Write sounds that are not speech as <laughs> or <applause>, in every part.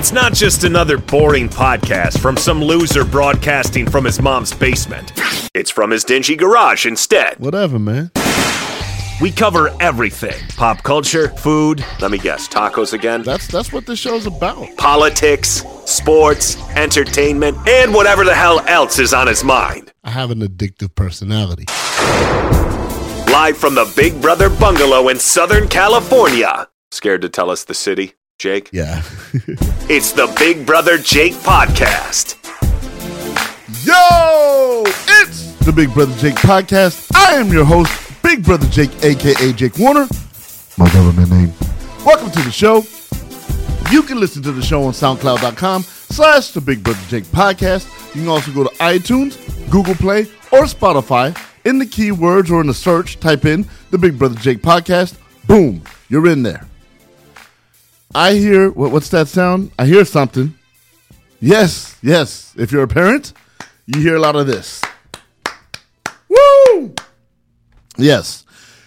It's not just another boring podcast from some loser broadcasting from his mom's basement. It's from his dingy garage instead. Whatever, man. We cover everything pop culture, food, let me guess, tacos again, That's that's what this show's about. politics, sports, entertainment, and whatever the hell else is on his mind. I have an addictive personality. Live from the Big Brother Bungalow in Southern California. Scared to tell us the city, Jake? Yeah. <laughs> It's the Big Brother Jake Podcast. Yo! It's the Big Brother Jake podcast. I am your host, Big Brother Jake, aka Jake Warner. My government name. Welcome to the show. You can listen to the show on SoundCloud.com slash the Big Brother Jake podcast. You can also go to iTunes, Google Play, or Spotify. In the keywords or in the search, type in the Big Brother Jake podcast. Boom, you're in there. I hear what, what's that sound? I hear something. Yes, yes. If you're a parent, you hear a lot of this. Woo! Yes,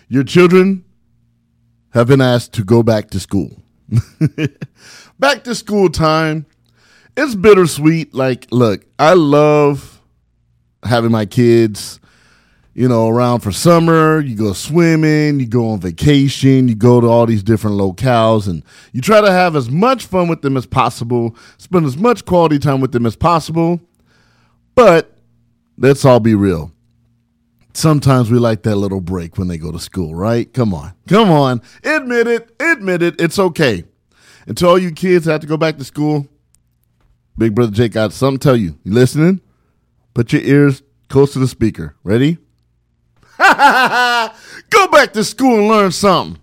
your children have been asked to go back to school. <laughs> back to school time. It's bittersweet. Like, look, I love having my kids, you know, around for summer. You go swimming, you go on vacation, you go to all these different locales, and you try to have as much fun with them as possible, spend as much quality time with them as possible. But let's all be real. Sometimes we like that little break when they go to school, right? Come on. Come on. Admit it. Admit it. It's okay. And to all you kids that have to go back to school, Big Brother Jake got something to tell you. You listening? Put your ears close to the speaker. Ready? <laughs> go back to school and learn something.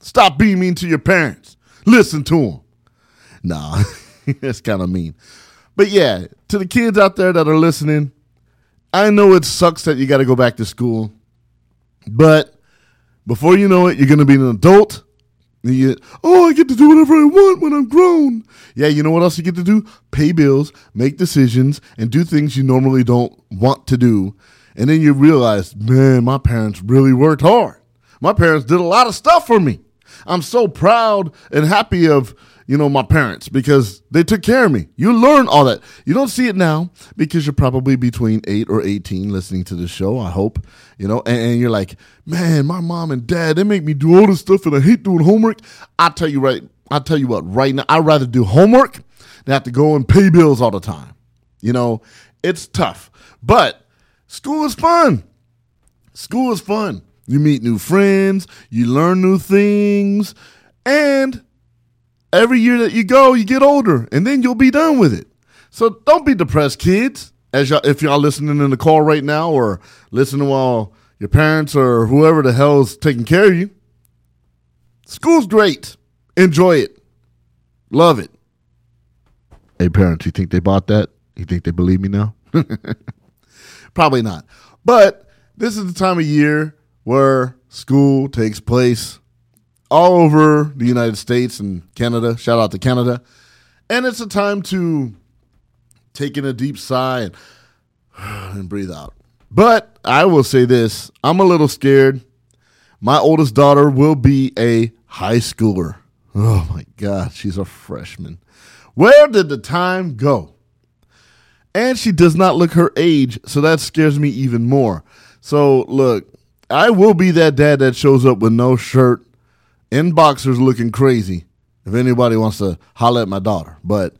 Stop being mean to your parents. Listen to them. Nah, <laughs> that's kind of mean. But yeah, to the kids out there that are listening, I know it sucks that you got to go back to school, but before you know it, you're going to be an adult. You, oh, I get to do whatever I want when I'm grown. Yeah, you know what else you get to do? Pay bills, make decisions, and do things you normally don't want to do. And then you realize, man, my parents really worked hard. My parents did a lot of stuff for me. I'm so proud and happy of you know my parents because they took care of me. You learn all that. You don't see it now because you're probably between eight or eighteen listening to the show. I hope you know, and, and you're like, man, my mom and dad they make me do all this stuff, and I hate doing homework. I tell you right, I tell you what, right now I'd rather do homework than have to go and pay bills all the time. You know, it's tough, but school is fun. School is fun. You meet new friends, you learn new things, and every year that you go, you get older, and then you'll be done with it. So don't be depressed, kids. As y'all, if y'all listening in the call right now, or listening while your parents or whoever the hell is taking care of you, school's great. Enjoy it. Love it. Hey, parents, you think they bought that? You think they believe me now? <laughs> Probably not. But this is the time of year where school takes place all over the United States and Canada. Shout out to Canada. And it's a time to take in a deep sigh and, <sighs> and breathe out. But I will say this I'm a little scared. My oldest daughter will be a high schooler. Oh my God, she's a freshman. Where did the time go? And she does not look her age, so that scares me even more. So, look, I will be that dad that shows up with no shirt, in boxers looking crazy, if anybody wants to holler at my daughter. But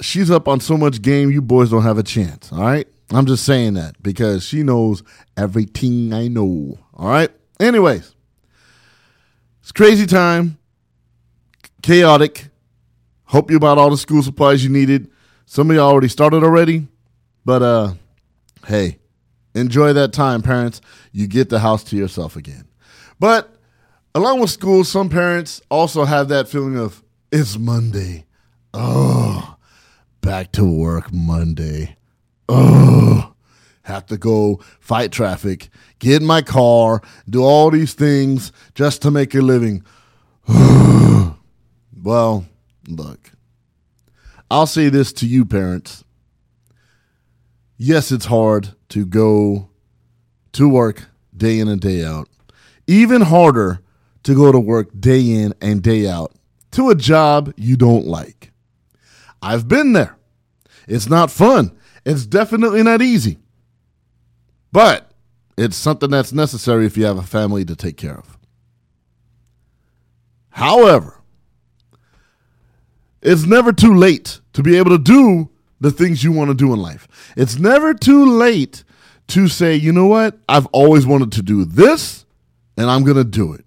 she's up on so much game, you boys don't have a chance, all right? I'm just saying that because she knows everything I know, all right? Anyways, it's crazy time, chaotic. Hope you bought all the school supplies you needed. Some of y'all already started already, but uh, hey, enjoy that time, parents. You get the house to yourself again. But along with school, some parents also have that feeling of it's Monday. Oh, back to work Monday. Oh, have to go fight traffic, get in my car, do all these things just to make a living. <sighs> well, look, I'll say this to you, parents. Yes, it's hard to go to work day in and day out. Even harder to go to work day in and day out to a job you don't like. I've been there. It's not fun. It's definitely not easy. But it's something that's necessary if you have a family to take care of. However, it's never too late to be able to do the things you want to do in life. It's never too late to say, you know what? I've always wanted to do this and I'm going to do it.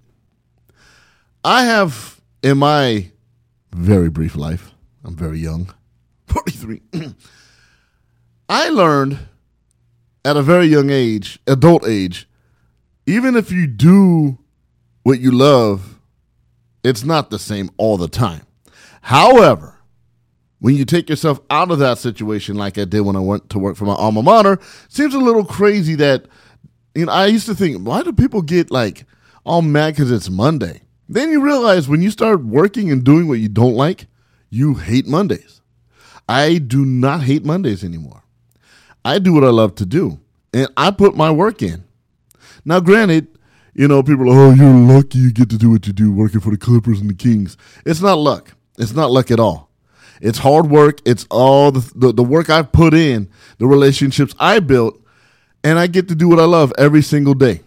I have in my very brief life, I'm very young, <laughs> 43. <clears throat> I learned at a very young age, adult age, even if you do what you love, it's not the same all the time. However, when you take yourself out of that situation, like I did when I went to work for my alma mater, seems a little crazy that you know. I used to think, why do people get like all mad because it's Monday? Then you realize when you start working and doing what you don't like, you hate Mondays. I do not hate Mondays anymore. I do what I love to do, and I put my work in. Now, granted, you know, people are, oh, you're lucky you get to do what you do working for the Clippers and the Kings. It's not luck. It's not luck at all. It's hard work. It's all the, the, the work I've put in, the relationships I built, and I get to do what I love every single day.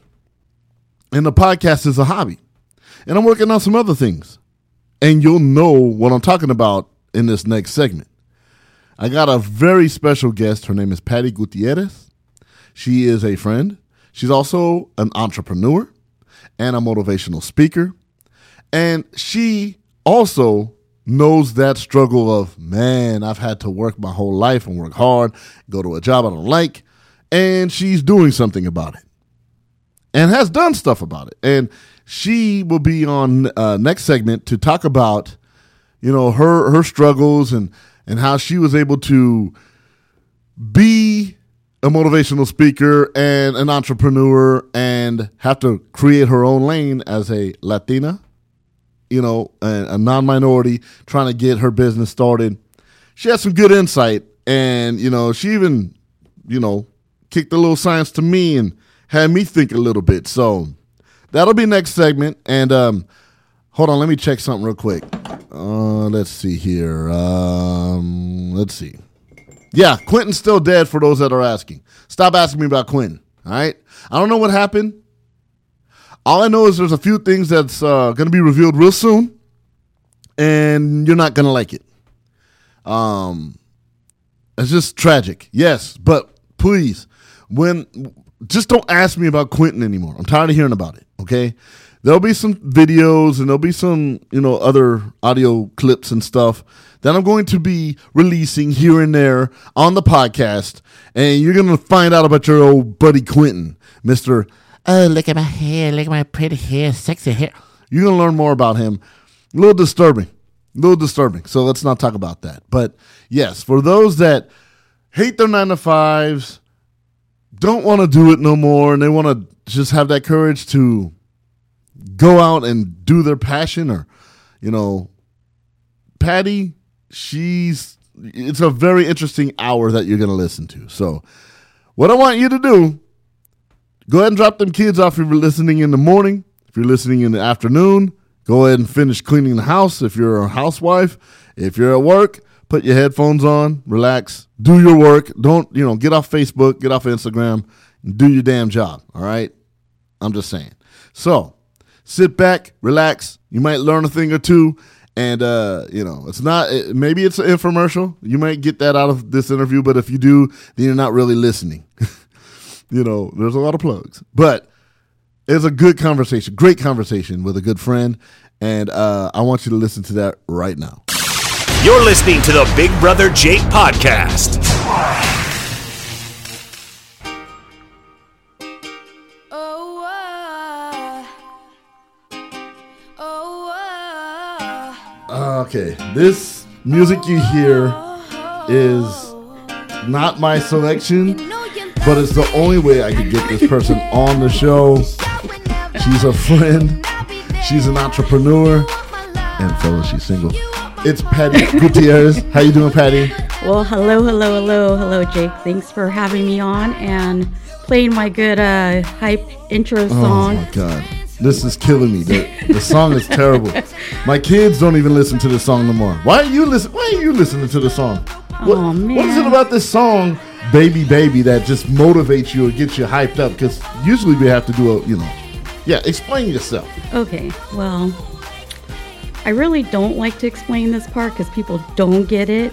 And the podcast is a hobby. And I'm working on some other things. And you'll know what I'm talking about in this next segment. I got a very special guest. Her name is Patty Gutierrez. She is a friend. She's also an entrepreneur and a motivational speaker. And she also knows that struggle of, man, I've had to work my whole life and work hard, go to a job I don't like, and she's doing something about it and has done stuff about it. And she will be on uh, next segment to talk about, you know, her her struggles and and how she was able to be a motivational speaker and an entrepreneur and have to create her own lane as a Latina you know, a, a non minority trying to get her business started. She had some good insight, and you know, she even, you know, kicked a little science to me and had me think a little bit. So that'll be next segment. And um, hold on, let me check something real quick. Uh, let's see here. Um, let's see. Yeah, Quentin's still dead for those that are asking. Stop asking me about Quentin. All right. I don't know what happened. All I know is there's a few things that's uh, going to be revealed real soon, and you're not going to like it. Um, it's just tragic, yes, but please, when just don't ask me about Quentin anymore. I'm tired of hearing about it. Okay, there'll be some videos and there'll be some you know other audio clips and stuff that I'm going to be releasing here and there on the podcast, and you're to find out about your old buddy Quentin, Mister Oh, look at my hair. Look at my pretty hair, sexy hair. You're going to learn more about him. A little disturbing. A little disturbing. So let's not talk about that. But yes, for those that hate their nine to fives, don't want to do it no more, and they want to just have that courage to go out and do their passion or, you know, Patty, she's, it's a very interesting hour that you're going to listen to. So, what I want you to do Go ahead and drop them kids off if you're listening in the morning. If you're listening in the afternoon, go ahead and finish cleaning the house if you're a housewife. If you're at work, put your headphones on, relax, do your work. Don't, you know, get off Facebook, get off Instagram, and do your damn job. All right? I'm just saying. So sit back, relax. You might learn a thing or two. And uh, you know, it's not maybe it's an infomercial. You might get that out of this interview, but if you do, then you're not really listening. <laughs> you know, there's a lot of plugs, but it's a good conversation, great conversation with a good friend, and uh, I want you to listen to that right now. You're listening to the Big Brother Jake podcast. Okay, this music you hear is not my selection but it's the only way I could get this person on the show. She's a friend. She's an entrepreneur. And fellow, she's single. It's Patty Gutierrez. How you doing, Patty? Well, hello, hello, hello, hello, Jake. Thanks for having me on and playing my good uh, hype intro song. Oh my god! This is killing me. The, the song is terrible. My kids don't even listen to the song no more. Why are you listen? Why are you listening to the song? What, Aw, what is it about this song, "Baby Baby," that just motivates you or gets you hyped up? Because usually we have to do a, you know, yeah. Explain yourself. Okay, well, I really don't like to explain this part because people don't get it.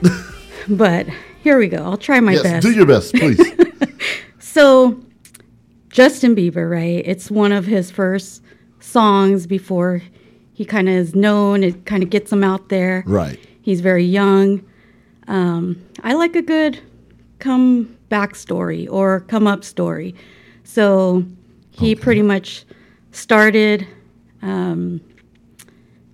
<laughs> but here we go. I'll try my yes, best. do your best, please. <laughs> So, Justin Bieber, right? It's one of his first songs before he kind of is known. It kind of gets him out there. right. He's very young. Um, I like a good come back story or come up story. So he pretty much started, um,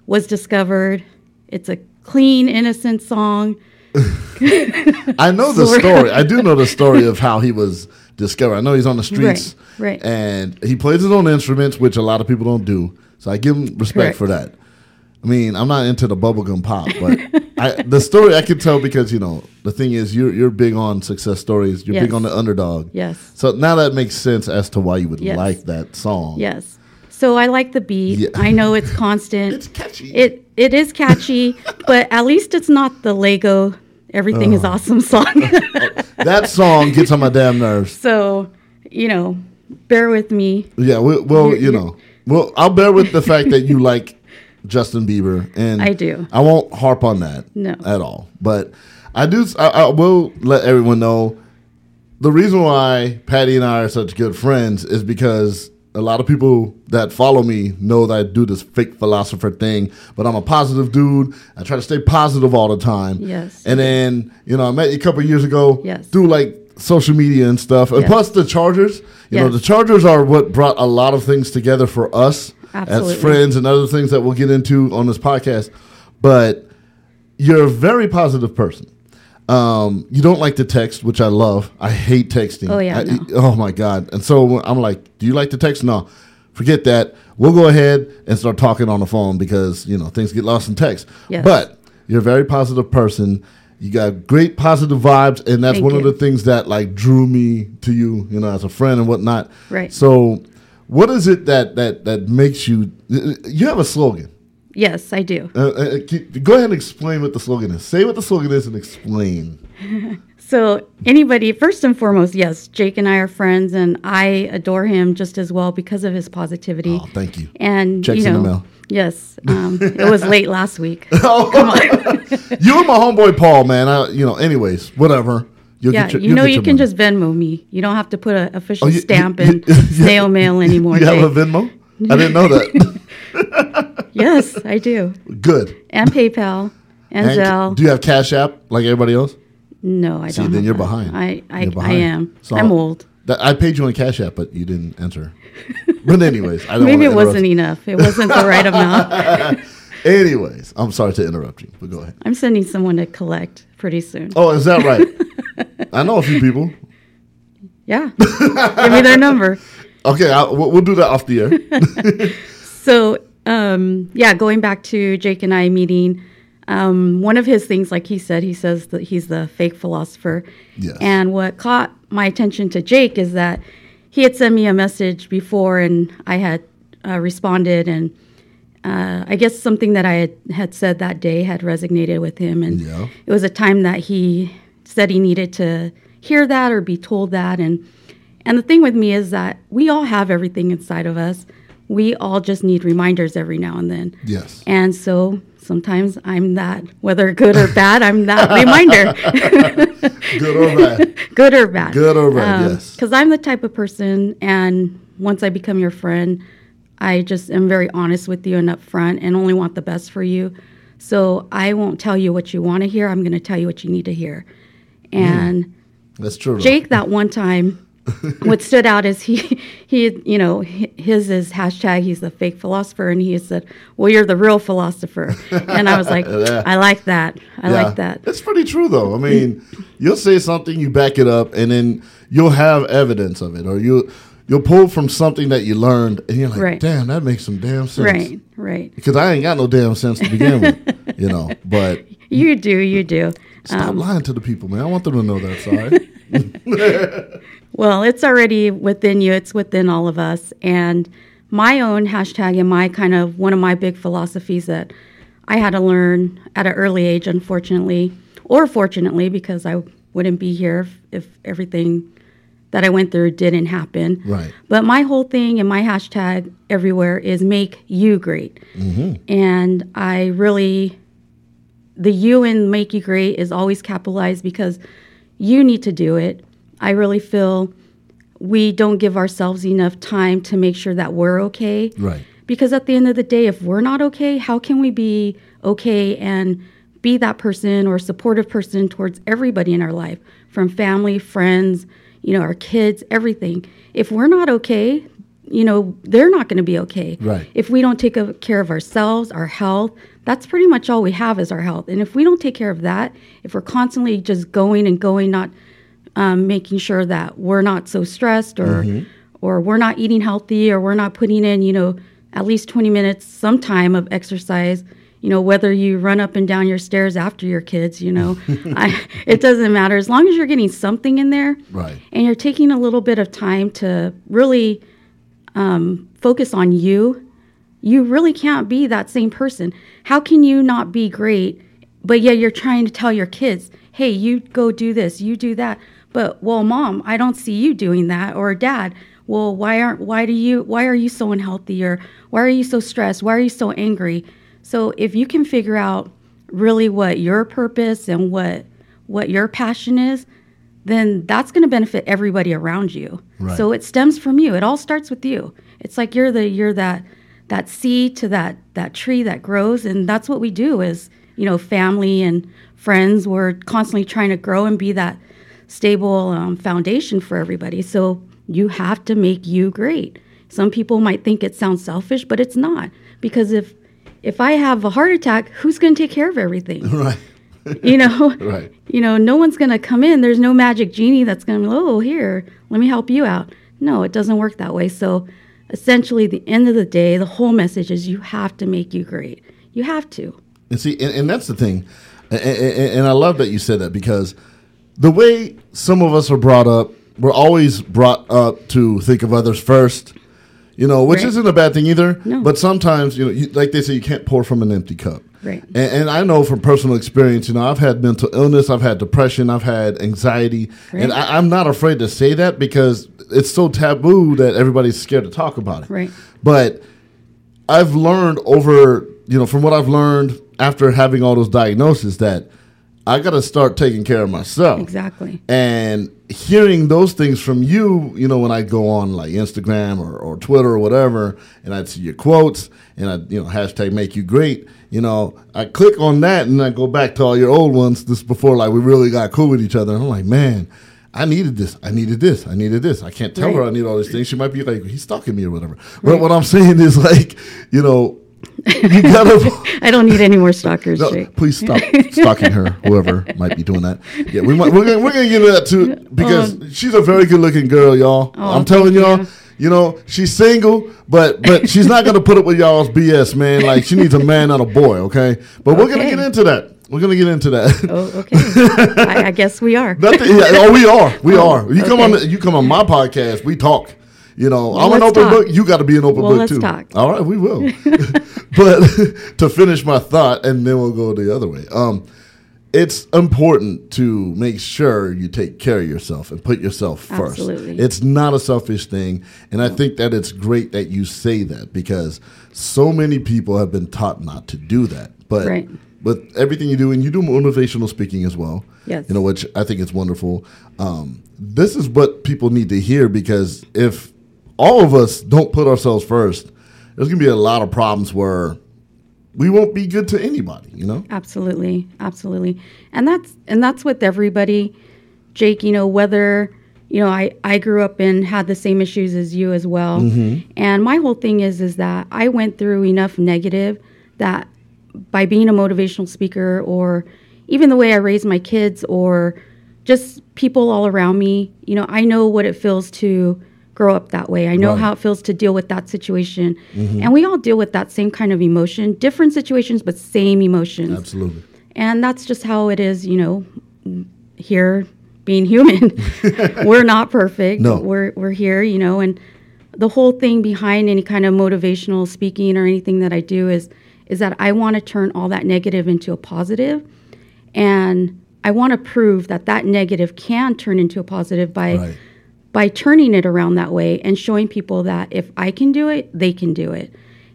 was discovered. It's a clean, innocent song. <laughs> I know the <laughs> story. I do know the story of how he was discovered. I know he's on the streets, Right, right. and he plays his own instruments, which a lot of people don't do. So I give him respect Correct. for that. I mean, I'm not into the bubblegum pop, but <laughs> I, the story I can tell because you know the thing is you're you're big on success stories. You're big on the underdog. Yes. So now that makes sense as to why you would Yes. like that song. Yes. So I like the beat. Yeah. I know it's constant. <laughs> It's catchy. It it is catchy, <laughs> but at least it's not the Lego everything Oh. is uh. awesome song. <laughs> Oh, that song gets on my damn nerves. so, you know, bear with me. Yeah, we, well, You're- you know, well, I'll bear with the fact that you like Justin Bieber, and I do. I won't harp on that, No. at all. But I do. I, I will let everyone know the reason why Patty and I are such good friends is because a lot of people that follow me know that I do this fake philosopher thing, but I'm a positive dude. I try to stay positive all the time. Yes. And then, you know, I met you a couple of years ago. Yes. Do like social media and stuff. And Yes. plus the Chargers. You know, the Chargers are what brought a lot of things together for us Absolutely. as friends and other things that we'll get into on this podcast. But you're a very positive person. Um, you don't like to text, which I love. I hate texting. Oh, yeah, I- no. oh my god! And so I'm like, "Do you like to text?" No, forget that. We'll go ahead and start talking on the phone because you know things get lost in text. Yes. But you're a very positive person. You got great positive vibes, and that's Thank one of the things that like drew me to you, you know, as a friend and whatnot. Right. So, what is it that that that makes you? You have a slogan. Yes, I do. Uh, uh, go ahead and explain what the slogan is. Say what the slogan is and explain. <laughs> So, anybody, first and foremost, yes, Jake and I are friends, and I adore him just as well because of his positivity. Oh, thank you. And Checks you in know, the mail. yes, um, <laughs> it was late last week. <laughs> oh, you and my homeboy Paul, man. I, you know, anyways, whatever. You'll Yeah, get your- you know you can money. just Venmo me. You don't have to put an official Oh, you- stamp you- and you- <laughs> snail mail anymore. You have a Venmo? I didn't know that. <laughs> yes, I do. Good. And PayPal and, And Zelle. do you have Cash App like everybody else? no, I See, don't. then you're that. behind. I I, You're I am. So- I'm old. That, I paid you on Cash App, but you didn't answer. But anyways, I don't know. Maybe it wasn't interrupt. enough. It wasn't the right amount. <laughs> Anyways, I'm sorry to interrupt you, but go ahead. I'm sending someone to collect pretty soon. Oh, is that right? I know a few people. Yeah. Give me their number. <laughs> Okay, I, we'll, we'll do that off the air. <laughs> So, um, yeah, going back to Jake and I meeting, um, one of his things, like he said, he says that he's the fake philosopher. Yes. And what caught my attention to Jake is that he had sent me a message before and I had uh, responded. And uh, I guess something that I had, had said that day had resonated with him. And Yeah. it was a time that he said he needed to hear that or be told that. And, and the thing with me is that we all have everything inside of us. We all just need reminders every now and then. Yes. And so sometimes I'm that, whether good or bad, I'm that <laughs> reminder, <laughs> <laughs> Good or bad. good or bad. Good or bad, yes. Because I'm the type of person, and once I become your friend, I just am very honest with you and upfront and only want the best for you. So I won't tell you what you want to hear. I'm going to tell you what you need to hear. Mm. And That's true. though. Jake that one time <laughs> what stood out is he he you know his is hashtag he's the fake philosopher and he said well you're the real philosopher and i was like <laughs> Yeah. i like that i Yeah. like that It's pretty true, though. I mean, you'll say something, you back it up, and then you'll have evidence of it, or you you'll pull from something that you learned, and you're like, Right. "Damn, that makes some damn sense." right right Because I ain't got no damn sense to begin with, <laughs> you know. But you do you do stop Um, lying to the people, man. I want them to know that side. <laughs> <laughs> Well, it's already within you, it's within all of us. And my own hashtag and my kind of one of my big philosophies that I had to learn at an early age, unfortunately, or fortunately, because I wouldn't be here if, if everything that I went through didn't happen. Right. But my whole thing and my hashtag everywhere is make you great. And I really, the you in make you great is always capitalized because you need to do it. I really feel we don't give ourselves enough time to make sure that we're okay. Right. Because at the end of the day, if we're not okay, how can we be okay and be that person or supportive person towards everybody in our life, from family, friends, you know, our kids, everything? If we're not okay, you know, they're not going to be okay. Right. If we don't take care of ourselves, our health, that's pretty much all we have is our health. And if we don't take care of that, if we're constantly just going and going, not um, making sure that we're not so stressed or or we're not eating healthy or we're not putting in you know at least 20 minutes some time of exercise you know whether you run up and down your stairs after your kids you know <laughs> I, it doesn't matter as long as you're getting something in there Right. and you're taking a little bit of time to really um, focus on you you really can't be that same person. How can you not be great but yet you're trying to tell your kids hey you go do this you do that. But well mom i don't see you doing that. Or dad well why aren't why do you why are you so unhealthy? Or why are you so stressed? Why are you so angry? So if you can figure out really what your purpose and what what your passion is then that's going to benefit everybody around you. Right. so it stems from you. It all starts with you. It's like you're the you're that that seed to that that tree that grows and that's what we do is you know family and friends we're constantly trying to grow and be that stable um, foundation for everybody. So you have to make you great. Some people might think it sounds selfish but it's not. Because if if i have a heart attack who's going to take care of everything? <laughs> Right. <laughs> you know Right. you know no one's going to come in there's no magic genie that's going to oh here let me help you out no it doesn't work that way so essentially the end of the day the whole message is you have to make you great you have to And see, and, and that's the thing, and, and, and I love that you said that because the way some of us are brought up, we're always brought up to think of others first. You know, which Right. isn't a bad thing either. No. But sometimes, you know, you, like they say, you can't pour from an empty cup. Right. And, and I know from personal experience, you know, I've had mental illness, I've had depression, I've had anxiety, and Right. I, I'm not afraid to say that because it's so taboo that everybody's scared to talk about it. Right. But I've learned over, you know, from what I've learned after having all those diagnoses that I got to start taking care of myself. exactly And hearing those things from you, you know, when I go on like Instagram or, or Twitter or whatever, and I'd see your quotes and I, you know, hashtag make you great, you know, I click on that and I go back to all your old ones this before like we really got cool with each other. And I'm like, man, I needed this. I needed this. I needed this. I can't tell her I need all these things. She might be like, he's stalking me or whatever. But what I'm saying is like, you know, you gotta. <laughs> <laughs> i don't need any more stalkers No, Jake. please stop <laughs> stalking her, whoever might be doing that. Yeah, we might, we're gonna we're gonna get into that too because um, she's a very good looking girl, y'all. Oh, I'm telling y'all, you. you know, she's single, but but she's not gonna put up with y'all's BS, man. Like she needs a man, not a boy, okay? But we're gonna get into that. We're gonna get into that. oh okay I, I guess we are Nothing, yeah, oh, we are, we Oh, are. You come on, you come on my podcast, we talk. You know, Well, I'm an open talk. book. You got to be an open Well, book too. talk. All right, we will. <laughs> <laughs> but <laughs> to finish my thought, and then we'll go the other way. Um, it's important to make sure you take care of yourself and put yourself first. Absolutely. It's not a selfish thing, and I think that it's great that you say that because so many people have been taught not to do that. But Right. with everything you do, and you do motivational speaking as well. Yes. You know, which I think is wonderful. Um, this is what people need to hear because if all of us don't put ourselves first, there's going to be a lot of problems where we won't be good to anybody, you know? absolutely absolutely. And that's and that's with everybody. Jake you know whether you know i i grew up and had the same issues as you as well. Mm-hmm. And my whole thing is is that i went through enough negative that by being a motivational speaker or even the way i raise my kids or just people all around me you know i know what it feels to grow up that way i know Right. how it feels to deal with that situation mm-hmm. and we all deal with that same kind of emotion different situations but same emotions Absolutely. and that's just how it is you know here being human <laughs> we're not perfect No. we're we're here you know and the whole thing behind any kind of motivational speaking or anything that I do is is that I want to turn all that negative into a positive, and I want to prove that that negative can turn into a positive by Right. By turning it around that way and showing people that if I can do it, they can do it.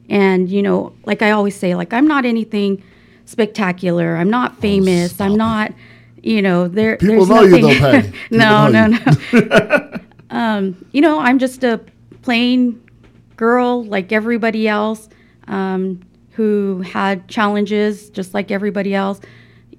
And you know, like I always say, like I'm not anything spectacular. I'm not famous. Oh, I'm not, you know, there. People there's know you nothing- though, Patty. <laughs> People no, no, you. no. <laughs> um, you know, I'm just a plain girl like everybody else um, who had challenges just like everybody else.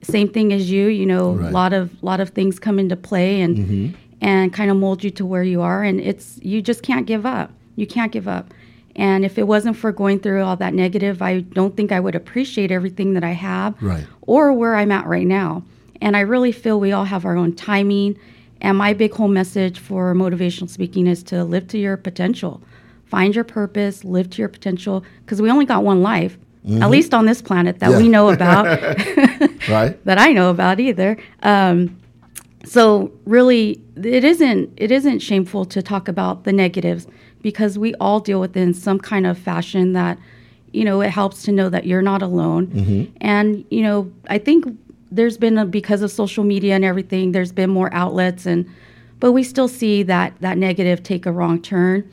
Same thing as you. You know, a Right. lot of lot of things come into play and Mm-hmm. And kind of mold you to where you are. And it's you just can't give up. You can't give up. And if it wasn't for going through all that negative, I don't think I would appreciate everything that I have Right. or where I'm at right now. And I really feel we all have our own timing. And my big whole message for motivational speaking is to live to your potential. Find your purpose, live to your potential, because we only got one life, at least on this planet that we Mm-hmm. Know about, <laughs> Right. <laughs> that I know about either. Um, so really, it isn't it isn't shameful to talk about the negatives because we all deal with it in some kind of fashion that you know it helps to know that you're not alone. Mm-hmm. And you know, I think there's been a, because of social media and everything, there's been more outlets and but we still see that that negative take a wrong turn.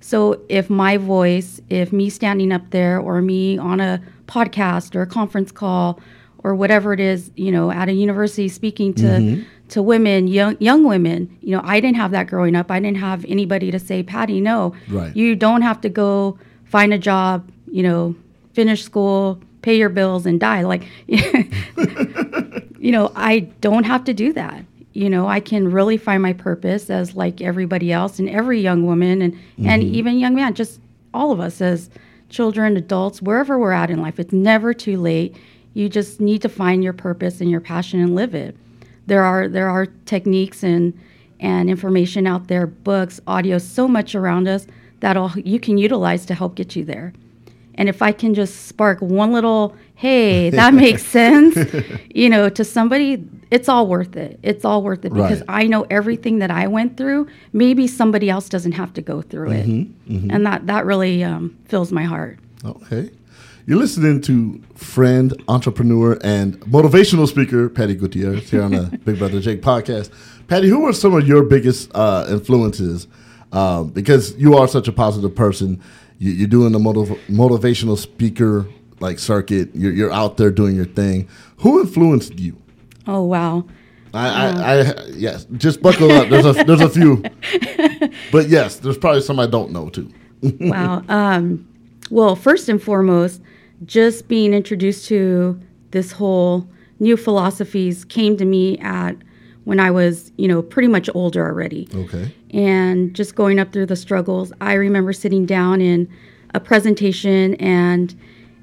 So if my voice, if me standing up there or me on a podcast or a conference call or whatever it is, you know, at a university speaking to mm-hmm. To women, young young women, you know, I didn't have that growing up. I didn't have anybody to say, "Patty, no. Right. You don't have to go find a job, you know, finish school, pay your bills and die." Like <laughs> you know, I don't have to do that. You know, I can really find my purpose as like everybody else and every young woman and, and mm-hmm. even young man, just all of us as children, adults, wherever we're at in life. It's never too late. You just need to find your purpose and your passion and live it. There are there are techniques and and information out there, books, audio, so much around us that all you can utilize to help get you there. And if I can just spark one little, hey, that <laughs> makes sense, you know, to somebody, it's all worth it. It's all worth it because Right. I know everything that I went through. Maybe somebody else doesn't have to go through it, and that that really um, fills my heart. Okay. You're listening to friend, entrepreneur, and motivational speaker Patty Gutierrez here on the <laughs> Big Brother Jake podcast. Patty, who were some of your biggest uh, influences? Um, because you are such a positive person, you, you're doing the motiv- motivational speaker like circuit. You're, you're out there doing your thing. Who influenced you? Oh wow. I, I, I, yes, just buckle up. There's a, there's a few, <laughs> but yes, there's probably some I don't know too. wow. Um, well, first and foremost, just being introduced to this whole new philosophies came to me at when I was, you know, pretty much older already. Okay. And just going up through the struggles, I remember sitting down in a presentation and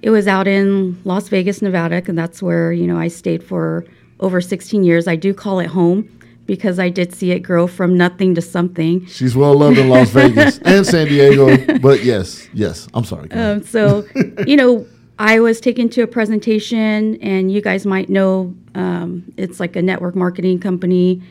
it was out in Las Vegas, Nevada, and that's where, you know, I stayed for over 16 years. I do call it home because I did see it grow from nothing to something. She's well loved in Las Vegas <laughs> and San Diego, but yes, yes. I'm sorry. Um, so, you know, I was taken to a presentation, and you guys might know um, it's like a network marketing company.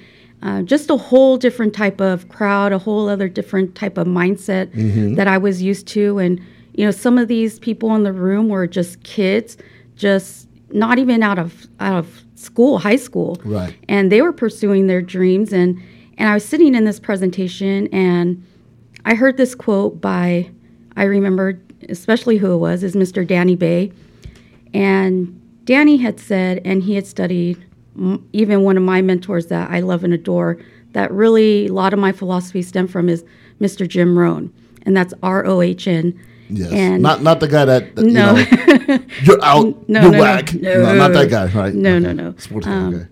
Uh, just a whole different type of crowd, a whole other different type of mindset that I was used to. And, you know, some of these people in the room were just kids, just not even out of out of school, high school Right. and they were pursuing their dreams and and I was sitting in this presentation and I heard this quote by I remember especially who it was is Mr. Danny Bay and Danny had said and he had studied m- even one of my mentors that I love and adore that really a lot of my philosophy stem from is Mr. Jim Rohn and that's R O H N Yes. and not not the guy that, that, No. you know, <laughs> you're out, No, you're no, no. whack. No. not that guy, right? No, Okay. no, no. Sports guy, Um, okay.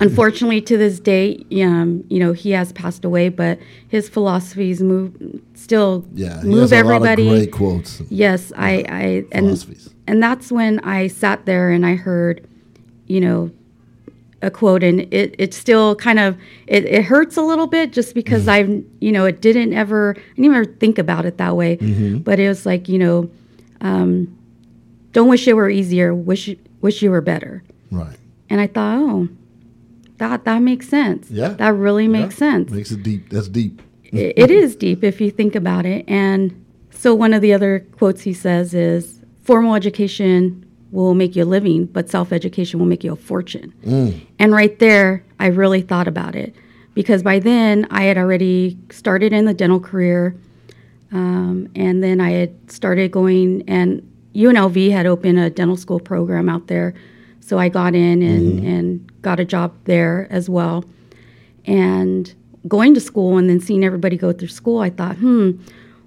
Unfortunately to this day um, you know he has passed away but his philosophies move still Yeah, move everybody great quotes. yes i i and Philosophies. and that's when i sat there and i heard you know a quote and it, it still kind of it, it hurts a little bit just because Mm-hmm. i've you know it didn't ever i didn't ever think about it that way Mm-hmm. but it was like you know um, don't wish it were easier wish wish you were better Right. and I thought, oh, that that makes sense. Yeah. that really makes Yeah. sense. Makes it deep. That's deep. it, it is deep if you think about it. And so one of the other quotes he says is formal education will make you a living, but self education will make you a fortune. And right there, I really thought about it because by then I had already started in the dental career. Um, and then I had started going, and UNLV had opened a dental school program out there. So I got in and, and got a job there as well. And going to school and then seeing everybody go through school, I thought, hmm,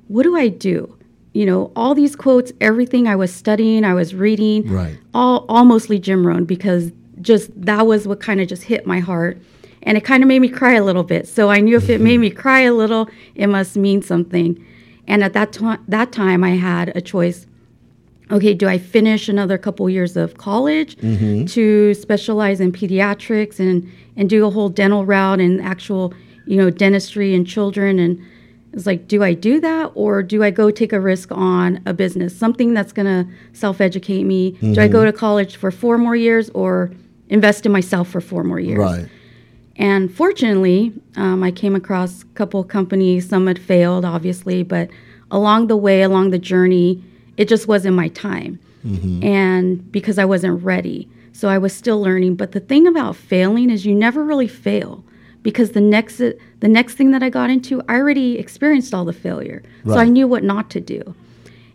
what do I do? You know, all these quotes, everything I was studying, I was reading, Right. all, all mostly Jim Rohn because just that was what kind of just hit my heart. And it kind of made me cry a little bit. So I knew if it made me cry a little, it must mean something. And at that, to- that time, I had a choice okay, do I finish another couple years of college to specialize in pediatrics and, and do a whole dental route and actual, you know, dentistry and children? And it's like, do I do that or do I go take a risk on a business, something that's going to self educate me? Do I go to college for four more years or invest in myself for four more years? Right. And fortunately, um, I came across a couple of companies. Some had failed, obviously, but along the way, along the journey, it just wasn't my time. And because I wasn't ready. So I was still learning. But the thing about failing is you never really fail because the next the next thing that I got into, I already experienced all the failure. So I knew what not to do.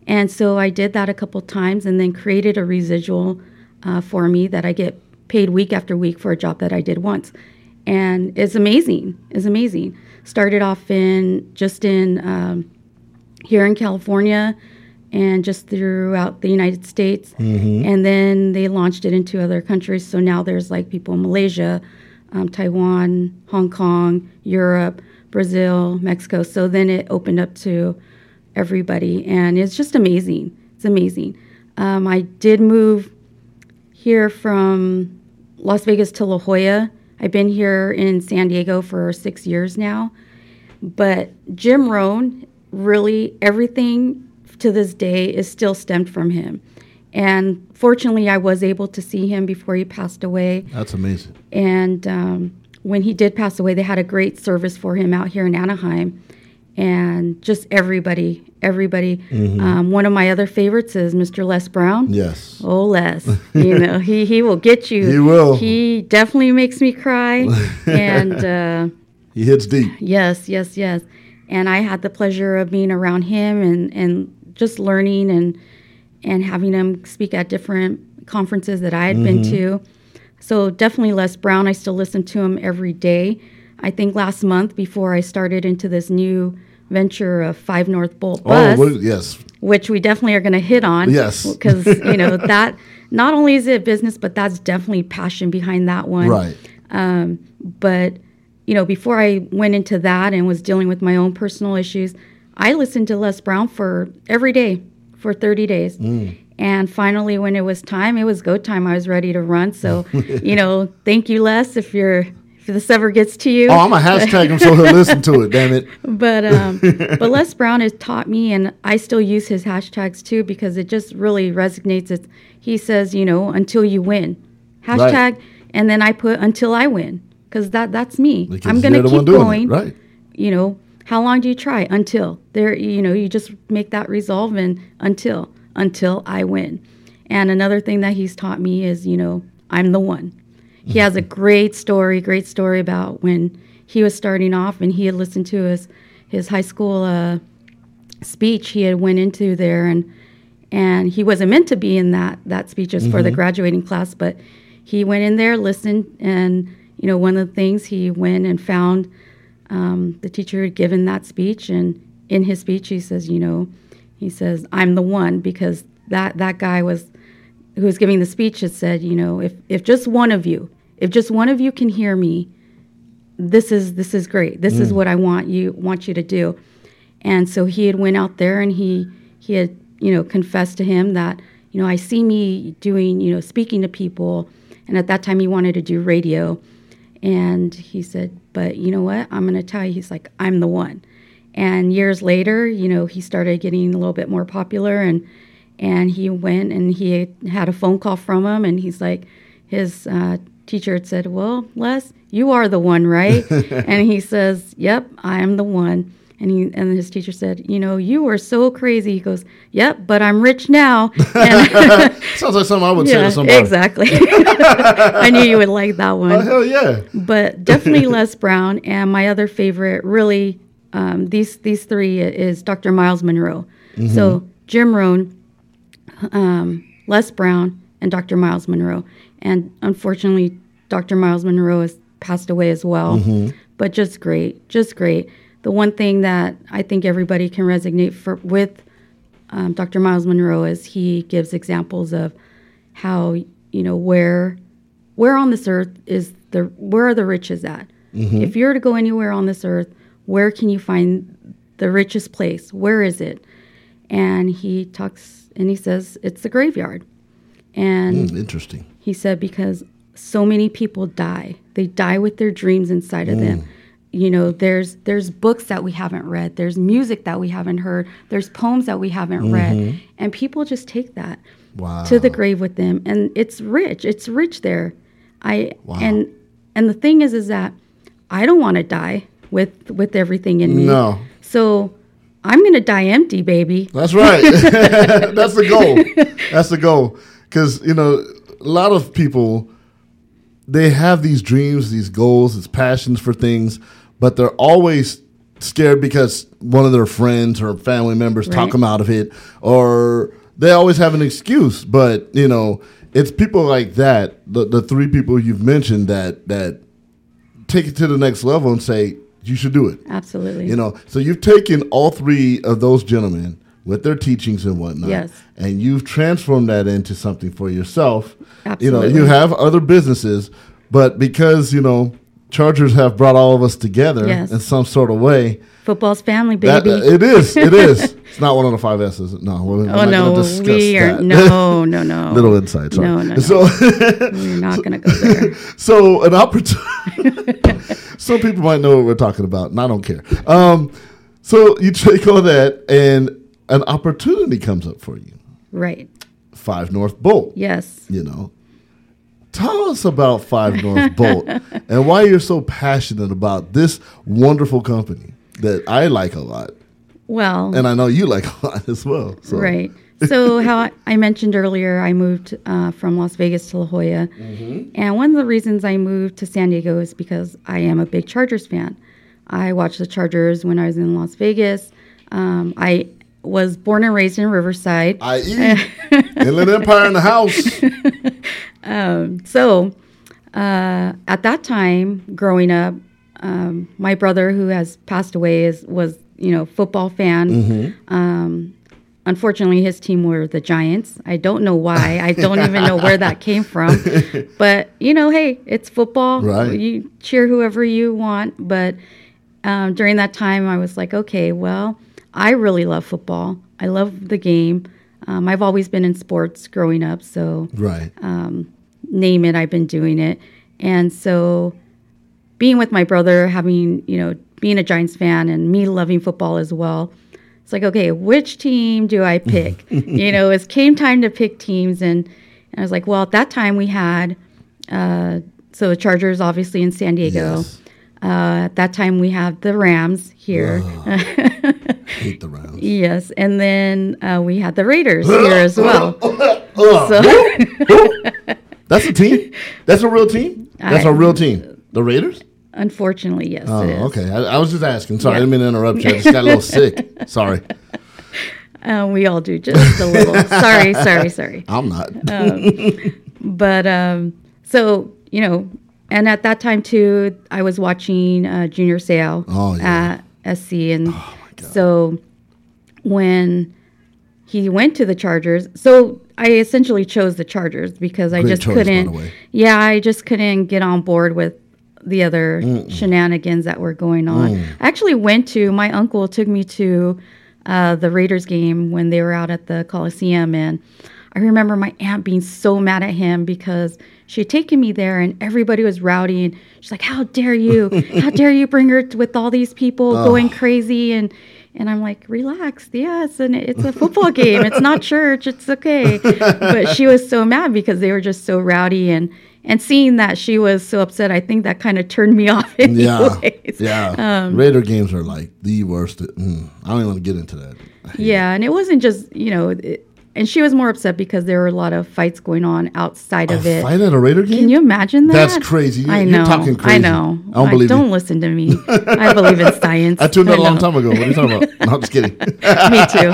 And so I did that a couple times and then created a residual uh, for me that I get paid week after week for a job that I did once. And it's amazing. It's amazing. Started off in just in um, here in California and just throughout the United States. And then they launched it into other countries. So now there's like people in Malaysia, um, Taiwan, Hong Kong, Europe, Brazil, Mexico. So then it opened up to everybody. And it's just amazing. It's amazing. Um, I did move here from Las Vegas to La Jolla. I've been here in San Diego for six years now. But Jim Rohn, really, everything to this day is still stemmed from him. And fortunately, I was able to see him before he passed away. That's amazing. And um, when he did pass away, they had a great service for him out here in Anaheim. And just everybody, everybody. Um, one of my other favorites is Mr. Les Brown. Yes. Oh, Les, <laughs> you know, he, he will get you. He will. He definitely makes me cry. <laughs> and uh, He hits deep. yes, yes, yes. And I had the pleasure of being around him and, and just learning and and having him speak at different conferences that I had been mm-hmm. to. So definitely Les Brown. I still listen to him every day. I think last month before I started into this new venture of Five North Bolt oh, Bus Oh, yes. which we definitely are going to hit on. Yes. Because, you know, <laughs> that not only is it business, but that's definitely passion behind that one. Right. Um, but, you know, before I went into that and was dealing with my own personal issues, I listened to Les Brown for every day for 30 days. Mm. And finally, when it was time, it was go time. I was ready to run. So, <laughs> you know, thank you, Les, if you're if this ever gets to you. Oh, I'm a hashtag him so he'll listen to it. Damn it. <laughs> but um, <laughs> but Les Brown has taught me, and I still use his hashtags too because it just really resonates. It's, he says, you know, until you win, hashtag, and then I put until I win because that that's me. Because I'm gonna keep one doing it, going. right. You know, how long do you try? Until there, you know, you just make that resolve and until until I win. And another thing that he's taught me is, you know, I'm the one. He has a great story, great story about when he was starting off and he had listened to his his high school uh, speech. He had went into there and and he wasn't meant to be in that that speech just for the graduating class, but he went in there, listened, and you know one of the things he went and found um, the teacher had given that speech, and in his speech he says, you know, he says, "I'm the one," because that that guy was who was giving the speech had said, you know, if if just one of you, if just one of you can hear me, this is this is great. This is what I want you want you to do. And so he had went out there and he he had you know confessed to him that you know I see me doing you know speaking to people, and at that time he wanted to do radio, and he said, but you know what? I'm going to tell you. He's like, I'm the one. And years later, you know, he started getting a little bit more popular, and and he went and he had a phone call from him, and he's like, his uh, teacher had said, "Well, Les, you are the one, right?" <laughs> and he says, "Yep, I am the one." And he and his teacher said, "You know, you were so crazy." He goes, "Yep, but I'm rich now." And <laughs> Sounds like something I would say yeah, to somebody. exactly. <laughs> I knew you would like that one Oh, hell yeah. but definitely Les Brown. And my other favorite, really, um, these these three is Dr. Myles Munroe. So Jim Rohn, um, Les Brown, and Dr. Myles Munroe. And unfortunately, Dr. Myles Munroe has passed away as well. But just great, just great. The one thing that I think everybody can resonate for, with um, Dr. Myles Munroe is he gives examples of how you know where where on this earth is the where are the riches at? If you're to go anywhere on this earth, where can you find the richest place? Where is it? And he talks and he says it's the graveyard. And Mm, interesting. he said because so many people die. They die with their dreams inside of Mm. them. You know, there's there's books that we haven't read, there's music that we haven't heard, there's poems that we haven't Mm-hmm. read, and people just take that Wow. to the grave with them and it's rich. It's rich there. I Wow. and and the thing is is that I don't want to die with with everything in me. No. So I'm going to die empty, baby. That's right. <laughs> <laughs> That's the goal. That's the goal. Because, you know, a lot of people, they have these dreams, these goals, these passions for things, but they're always scared because one of their friends or family members talk them out of it, or they always have an excuse. But, you know, it's people like that, the, the three people you've mentioned that, that take it to the next level and say, you should do it. Absolutely. You know, so you've taken all three of those gentlemen with their teachings and whatnot, Yes. and you've transformed that into something for yourself. Absolutely. You know, you have other businesses, but because you know Chargers have brought all of us together Yes. in some sort of way. Football's family, That, baby. it is. It is. <laughs> it's not one of the five S's. No, we're, we're oh not no, discuss we are that. no, no, no. <laughs> Little insight. Sorry. No, no, no. So, We're <laughs> not going to go there. so an opportunity. Some people might know what we're talking about, and I don't care. Um, so you take all that, and an opportunity comes up for you. Right. Five North Bolt. Yes. You know, tell us about Five North <laughs> Bolt and why you're so passionate about this wonderful company that I like a lot, Well, and I know you like a lot as well. So. Right. <laughs> So, how I- mentioned earlier, I moved uh, from Las Vegas to La Jolla. And one of the reasons I moved to San Diego is because I am a big Chargers fan. I watched the Chargers when I was in Las Vegas. Um, I was born and raised in Riverside. I.e., <laughs> Inland Empire in the house. <laughs> So, uh, at that time, growing up, um, my brother, who has passed away, is was you know football fan. Um, unfortunately, his team were the Giants. I don't know why. I <laughs> don't even know where that came from. But you know, hey, it's football. Right. You cheer whoever you want. But um, during that time, I was like, okay, well, I really love football. I love the game. Um, I've always been in sports growing up, so Right. name it, I've been doing it. And so being with my brother, having, you know, being a Giants fan and me loving football as well, it's like, okay, which team do I pick? <laughs> you know, it came time to pick teams. And, and I was like, well, at that time we had, uh, so the Chargers obviously in San Diego. Yes. Uh, at that time we have the Rams here. <laughs> Hate the yes. And then uh, we had the Raiders here as well. <laughs> Uh, so, That's a team. <laughs> That's a real team. That's a I- real team. The Raiders. unfortunately, yes, Oh, it is. okay. I, I was just asking. Sorry, I didn't mean to interrupt you. I just got a little sick. <laughs> Sorry, Uh, we all do just a little. sorry, sorry, sorry. I'm not. But um, so you know, and at that time too, I was watching uh, Junior Seau Oh, yeah. at SC, and so when he went to the Chargers, so I essentially chose the Chargers because I just choice, couldn't. Yeah, I just couldn't get on board with the other shenanigans that were going on. Mm. I actually went to my uncle took me to uh, the Raiders game when they were out at the Coliseum, and I remember my aunt being so mad at him because she had taken me there and everybody was rowdy and she's like, "How dare you? How <laughs> dare you bring her with all these people going crazy?" and And I'm like, relax. Yes, and it's a football <laughs> game. It's not church. It's okay. But she was so mad because they were just so rowdy and and seeing that she was so upset, I think that kind of turned me <laughs> off. Yeah, Anyways. yeah. Um, Raider games are like the worst. Mm, I don't even want to get into that. Yeah, and it wasn't just you know, it, and she was more upset because there were a lot of fights going on outside of it. fight at a Raider game? Can you imagine that? That's crazy. You- I you're know. talking I know. I don't believe don't you. listen to me. <laughs> I believe in science. I tuned out a long time ago. What are you talking about? no, I'm just kidding. <laughs> me too.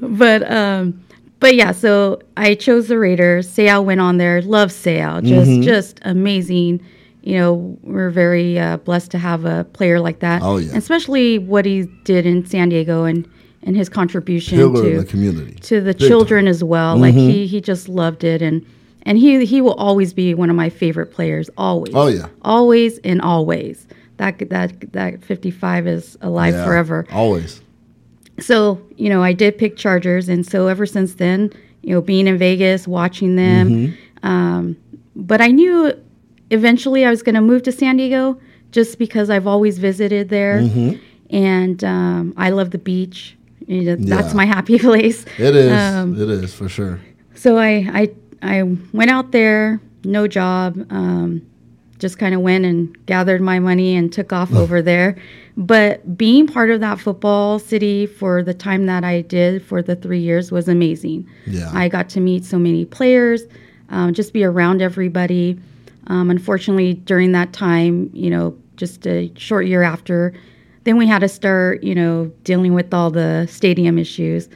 <laughs> but um, but yeah, so I chose the Raiders. Seau went on there. Love Seau. Just Mm-hmm. just amazing. You know, we're very uh, blessed to have a player like that. Oh, yeah. And especially what he did in San Diego and and his contribution Pillar to the community. to the Big children as well. Like he he just loved it and. And he he will always be one of my favorite players. Always. Oh, yeah. Always and always. That that that 55 is alive Yeah, forever Always. so you know i did pick chargers and so ever since then you know being in vegas watching them Mm-hmm. um, but i knew eventually i was going to move to san diego just because i've always visited there and um, i love the beach You know, that's Yeah. my happy <laughs> place It is. Um, it is for sure. so I, I I went out there, no job, um, just kind of went and gathered my money and took off <laughs> over there. But being part of that football city for the time that I did for the three years was amazing. Yeah. I got to meet so many players, um, just be around everybody. Um, unfortunately, during that time, you know, just a short year after, then we had to start, you know, dealing with all the stadium issues,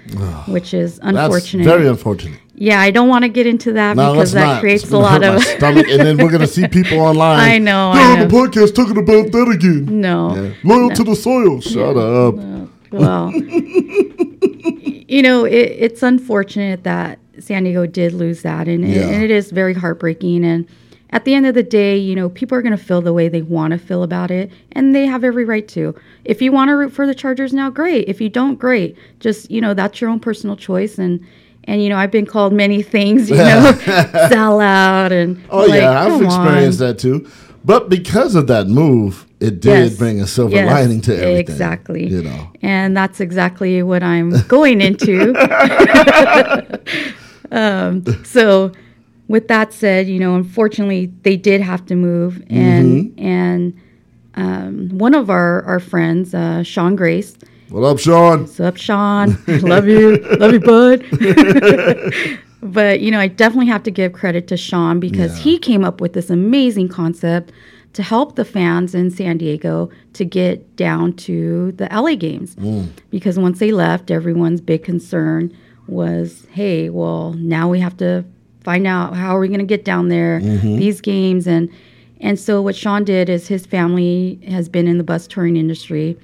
which is unfortunate. That's very unfortunate. Yeah, I don't want to get into that No, because that not. creates a lot of stomach, and then we're gonna see people <laughs> online. I know, I the podcast talking about that again. no. Yeah. Loyal to the soil. Shut up. Well, <laughs> you know, it, it's unfortunate that San Diego did lose that, and, Yeah. and it is very heartbreaking. And at the end of the day, you know, people are going to feel the way they want to feel about it, and they have every right to. If you want to root for the Chargers now, great. If you don't, great. Just you know, that's your own personal choice, and. And you know, I've been called many things, you know, <laughs> <laughs> sell out and Oh like, yeah, I've experienced on. that too. But because of that move, it did Yes. bring a silver Yes, lining to everything. Exactly. You know. And that's exactly what I'm going into. <laughs> um, so, with that said, you know, unfortunately, they did have to move, and Mm-hmm. and um, one of our our friends, uh, Sean Grace. What up, Sean? What's up, Sean? <laughs> love you, love you, bud. <laughs> but you know, I definitely have to give credit to Sean because Yeah. he came up with this amazing concept to help the fans in San Diego to get down to the LA games. Because once they left, everyone's big concern was, hey, well, now we have to find out how are we going to get down there these games and and so what Sean did is his family has been in the bus touring industry.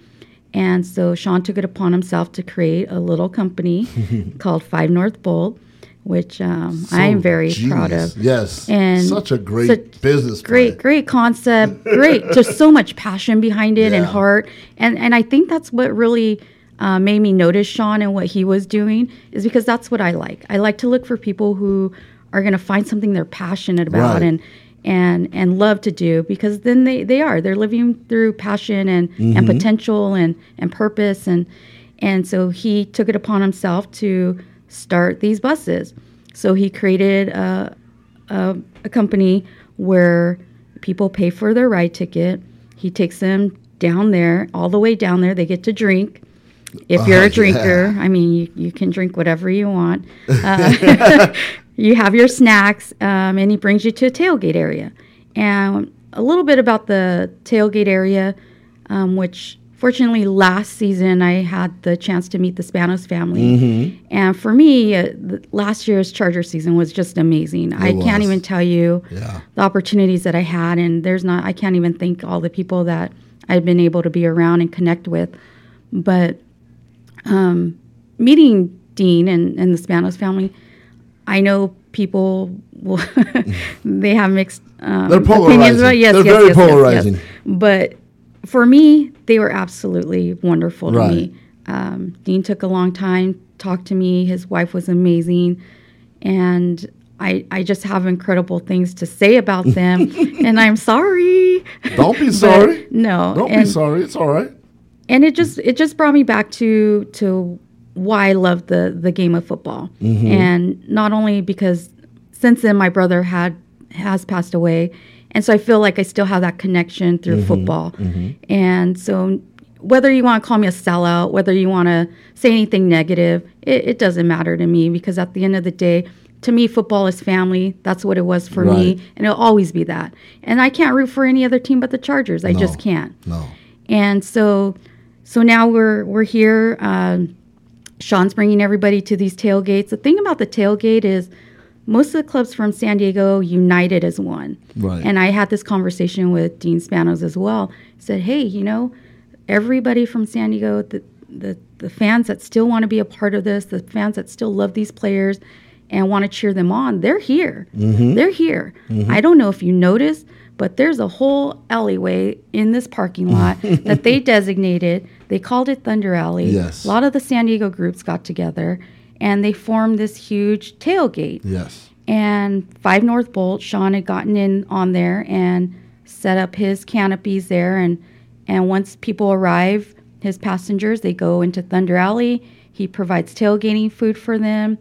And so Sean took it upon himself to create a little company <laughs> called Five North Bolt, which um, I am So very proud of. Yes. And such a great such business. Great, plan. great concept. Great, <laughs> just so much passion behind it and heart. And and I think that's what really uh, made me notice Sean and what he was doing is because that's what I like. I like to look for people who are going to find something they're passionate about Right. and and and love to do because then they they are they're living through passion and Mm-hmm. and potential and and purpose and and so he took it upon himself to start these buses. So he created a a, a company where people pay for their ride ticket. He takes them down there, all the way down there. They get to drink. If you're Oh, a drinker, I mean, you, you can drink whatever you want. <laughs> Uh, <laughs> you have your snacks, um, and he brings you to a tailgate area. And a little bit about the tailgate area, um, which fortunately last season I had the chance to meet the Spanos family. Mm-hmm. And for me, uh, last year's Charger season was just amazing. I can't even tell you Yeah. the opportunities that I had, and there's not, I can't even think all the people that I've been able to be around and connect with. But um, meeting Dean and, and the Spanos family, I know people will <laughs> they have mixed um, They're polarizing. opinions about yes, They're yes, very yes, yes, yes. polarizing. But for me, they were absolutely wonderful to Right. me. Um, Dean took a long time, talked to me. His wife was amazing, and I I just have incredible things to say about <laughs> them. and I'm sorry. Don't be <laughs> sorry. no, Don't and, be sorry. It's all right. and it just it just brought me back to to why I love the the game of football, mm-hmm. and not only because since then my brother had has passed away, and so I feel like I still have that connection through mm-hmm. football, mm-hmm. and so whether you want to call me a sellout, whether you want to say anything negative, it, it doesn't matter to me because at the end of the day. To me, football is family. That's what it was for Right. me, and it'll always be that. And I can't root for any other team but the Chargers. I just can't No. and so so now we're we're here um, sean's bringing everybody to these tailgates. The thing about the tailgate is most of the clubs from san diego united as one. Right. and i had this conversation with dean spanos as well. He said hey you know everybody from san diego the, the, the fans that still want to be a part of this the fans that still love these players and want to cheer them on they're here. Mm-hmm. They're here. Mm-hmm. I don't know if you noticed but there's a whole alleyway in this parking lot <laughs> that they designated. They called it Thunder Alley. Yes. A lot of the San Diego groups got together and they formed this huge tailgate. Yes. And Five North Bolt, Sean had gotten in on there and set up his canopies there. And, and once people arrive, his passengers, they go into Thunder Alley. He provides tailgating food for them.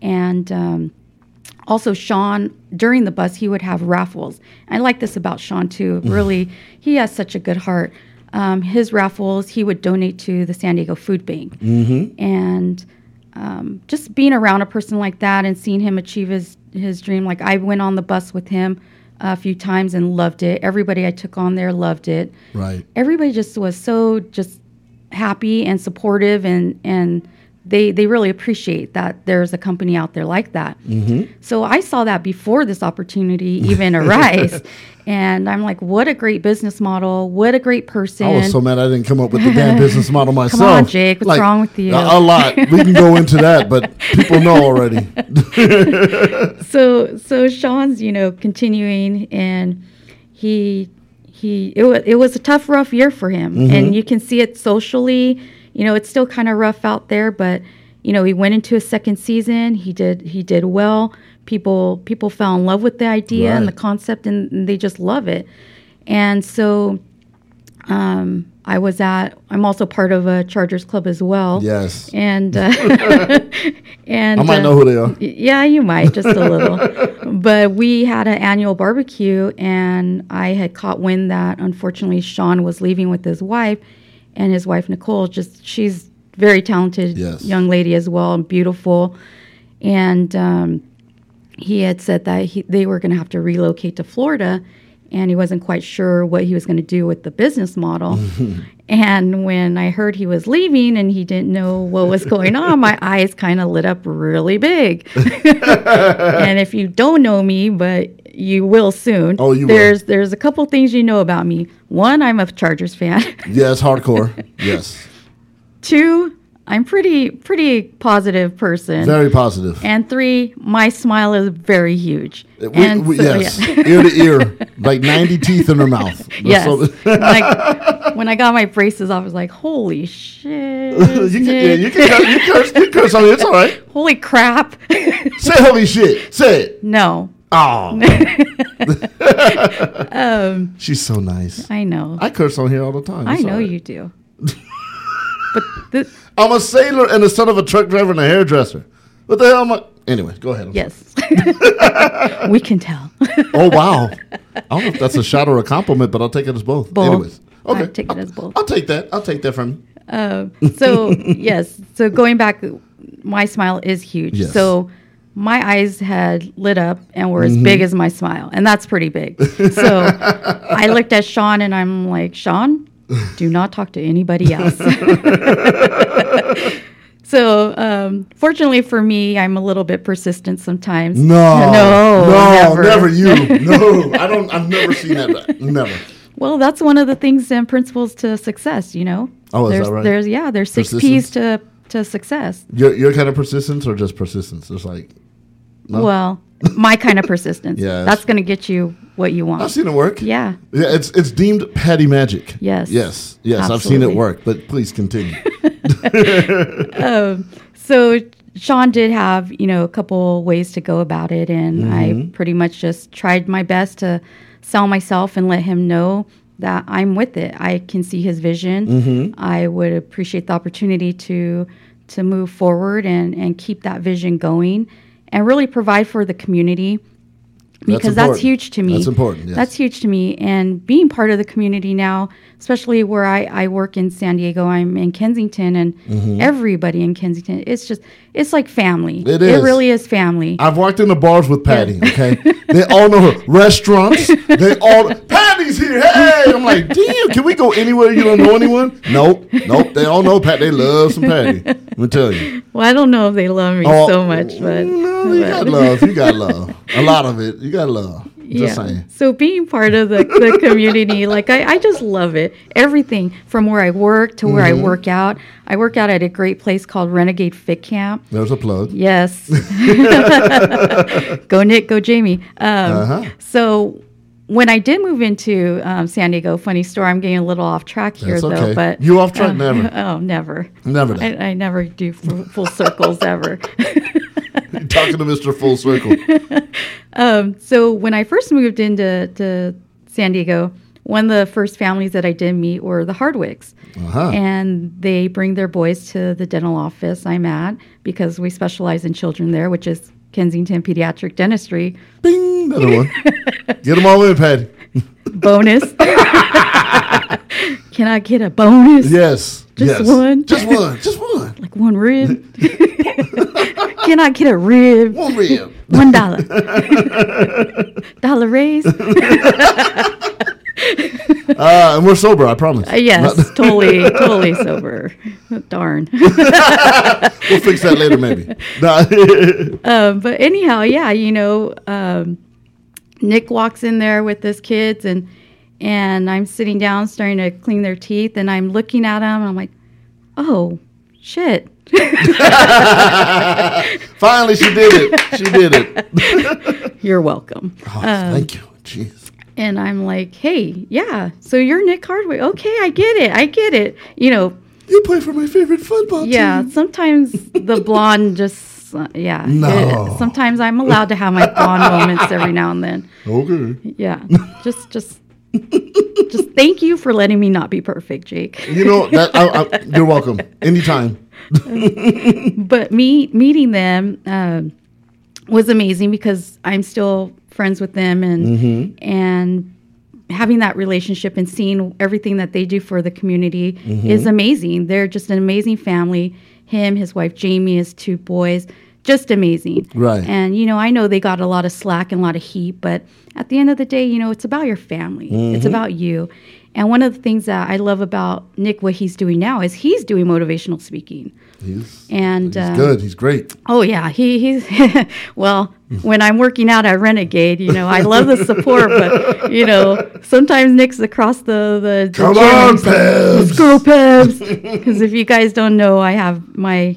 And um, also Sean during the bus he would have raffles. I like this about Sean too. Really, he has such a good heart. Um, his raffles he would donate to the San Diego Food Bank, and um, just being around a person like that and seeing him achieve his his dream. Like I went on the bus with him a few times and loved it. Everybody I took on there loved it Right. everybody just was so just happy and supportive and and they they really appreciate that there's a company out there like that. Mm-hmm. So I saw that before this opportunity <laughs> even arise, and I'm like, what a great business model! What a great person! I was so mad I didn't come up with the damn business <laughs> model myself. Come on, Jake, what's wrong with you? A, a lot. We can go into that, but <laughs> people know already. so so Sean's you know continuing and he he it was it was a tough rough year for him mm-hmm. and you can see it socially you know it's still kind of rough out there but you know he went into a second season he did he did well people people fell in love with the idea and the concept and, and they just love it and so um I was at I'm also part of a Chargers club as well Yes. and uh, <laughs> and I might uh, know who they are. Yeah, you might just a little. <laughs> but we had an annual barbecue, and I had caught wind that unfortunately Sean was leaving with his wife, and his wife Nicole. Just she's very talented Yes. young lady as well, and beautiful. And um, he had said that he, they were going to have to relocate to Florida, and he wasn't quite sure what he was going to do with the business model. <laughs> and when I heard he was leaving and he didn't know what was going on, my <laughs> eyes kind of lit up really big. <laughs> and if you don't know me, but you will soon. Oh, you will. there's there's a couple things you know about me. One, I'm a Chargers fan. Yes, hardcore. Yes. Two, I'm pretty pretty positive person. Very positive. and three, my smile is very huge. We- and we- so, yes. yeah. <laughs> ear to ear, like 90 <laughs> teeth in her mouth. That's Yes. so- like <laughs> when I got my braces, off, I was like, "Holy shit! you can, yeah, you can, curse- you curse, you curse on it. It's all right. Holy crap!" Say holy shit. Say it. no, Oh. um, She's so nice. I know, I, I curse on here all the time. It's know all right. you do. but the, I'm a sailor and the son of a truck driver and a hairdresser. What the hell am I? Anyway, go ahead. I'm yes, <laughs> we can tell. Oh, wow. I don't know if that's a shot or a compliment, but I'll take it as both. Both. Anyways. Okay. I'd take it I'll- as both. I'll take that. I'll take that from you. Uh, so <laughs> yes, so going back, my smile is huge. Yes. So my eyes had lit up and were as mm-hmm. big as my smile, and that's pretty big. So I looked at Sean and I'm like, Sean, do not talk to anybody else. <laughs> <laughs> so um, fortunately for me, I'm a little bit persistent sometimes. No. no, No, never. never, you. <laughs> No. I don't I've never seen that. Never. Well, that's one of the things and principles to success. You know. Oh, is that there's, right? There's yeah, there's six P's to to success. Your your kind of persistence or just persistence? It's like No? Well, my kind of persistence. <laughs> Yeah, That's going to get you what you want. I've seen it work. Yeah. Yeah, it's it's deemed petty magic. Yes. Yes. Yes. I've seen it work, but please continue. <laughs> <laughs> So Sean did have, you know, a couple ways to go about it. And Mm-hmm. I pretty much just tried my best to sell myself and let him know that I'm with it. I can see his vision. Mm-hmm. I would appreciate the opportunity to to move forward and and keep that vision going, and really provide for the community because that's, important. huge to me. That's important, yes. That's huge to me. And being part of the community now, especially where I, I work in San Diego, I'm in Kensington, and everybody in Kensington, it's just, it's like family. Mm-hmm. It is. It really is family. I've walked the bars with Patty. Okay, they all know her. <laughs> Restaurants, they all Patty's here. Hey, I'm like, <laughs> damn. Can we go anywhere you don't know anyone? Nope, nope. They all know Pat. They love some Patty. Let me tell you. well, I don't know if they love me Oh, so much, but. no, you got love. You got love. A lot of it. You got love. Just saying. So being part of the, the community, like I, I just love it. Everything from where I work to where Mm-hmm. I work out. I work out at a great place called Renegade Fit Camp. There's a plug. Yes. <laughs> <laughs> go Nick, go Jamie. Um, Uh-huh. So when I did move into um, San Diego, funny story, I'm getting a little off track here That's though. But You off track? uh, <laughs> Never. Oh, never. Never. I, I never do full, full circles <laughs> ever. You're talking to Mr. Full Circle. <laughs> So when I first moved into to San Diego, one of the first families that I did meet were the Hardwicks. Uh-huh. And they bring their boys to the dental office I'm at because we specialize in children there, which is Kensington Pediatric Dentistry. Bing. Another one. <laughs> Get them all in, Patty. Bonus. <laughs> Can I get a bonus? Yes. Just yes. one? Just one. Just one. Like one rib? <laughs> Can I get a rib? One rib. One dollar. dollar raise? <laughs> Uh, and we're sober, I promise. Uh, yes, <laughs> totally, totally sober. Darn. <laughs> We'll fix that later, maybe. Um, but anyhow, yeah, you know, um, Nick walks in there with his kids, and and I'm sitting down, starting to clean their teeth, and I'm looking at them, and I'm like, oh, shit. Finally, she did it. She did it. You're welcome. Oh, thank you. Jeez. And I'm like, hey, yeah, so you're Nick Hardwick. Okay, I get it. I get it. You know, You play for my favorite football yeah, team. sometimes the <laughs> blonde just, uh, yeah. No. it- sometimes I'm allowed to have my blonde <laughs> moments every now and then. Okay. Yeah. <laughs> just, just, just thank you for letting me not be perfect, Jake. You know that. I, I, you're welcome. Anytime. But me meeting them um, was amazing because I'm still friends with them and mm-hmm. and having that relationship and seeing everything that they do for the community mm-hmm. is amazing. They're just an amazing family. Him, his wife Jamie, his two boys, just amazing. Right. And you know, I know they got a lot of slack and a lot of heat, but at the end of the day, you know, it's about your family. It's mm-hmm. about you. And one of the things that I love about Nick, what he's doing now, is he's doing motivational speaking. He's, And he's uh, good. He's great. Oh yeah, he he's <laughs> well. When I'm working out at Renegade, you know, I love the support, but you know, sometimes Nick's across the the, Come on, Pebs." Let's go, Pebs! Because <laughs> if you guys don't know, I have my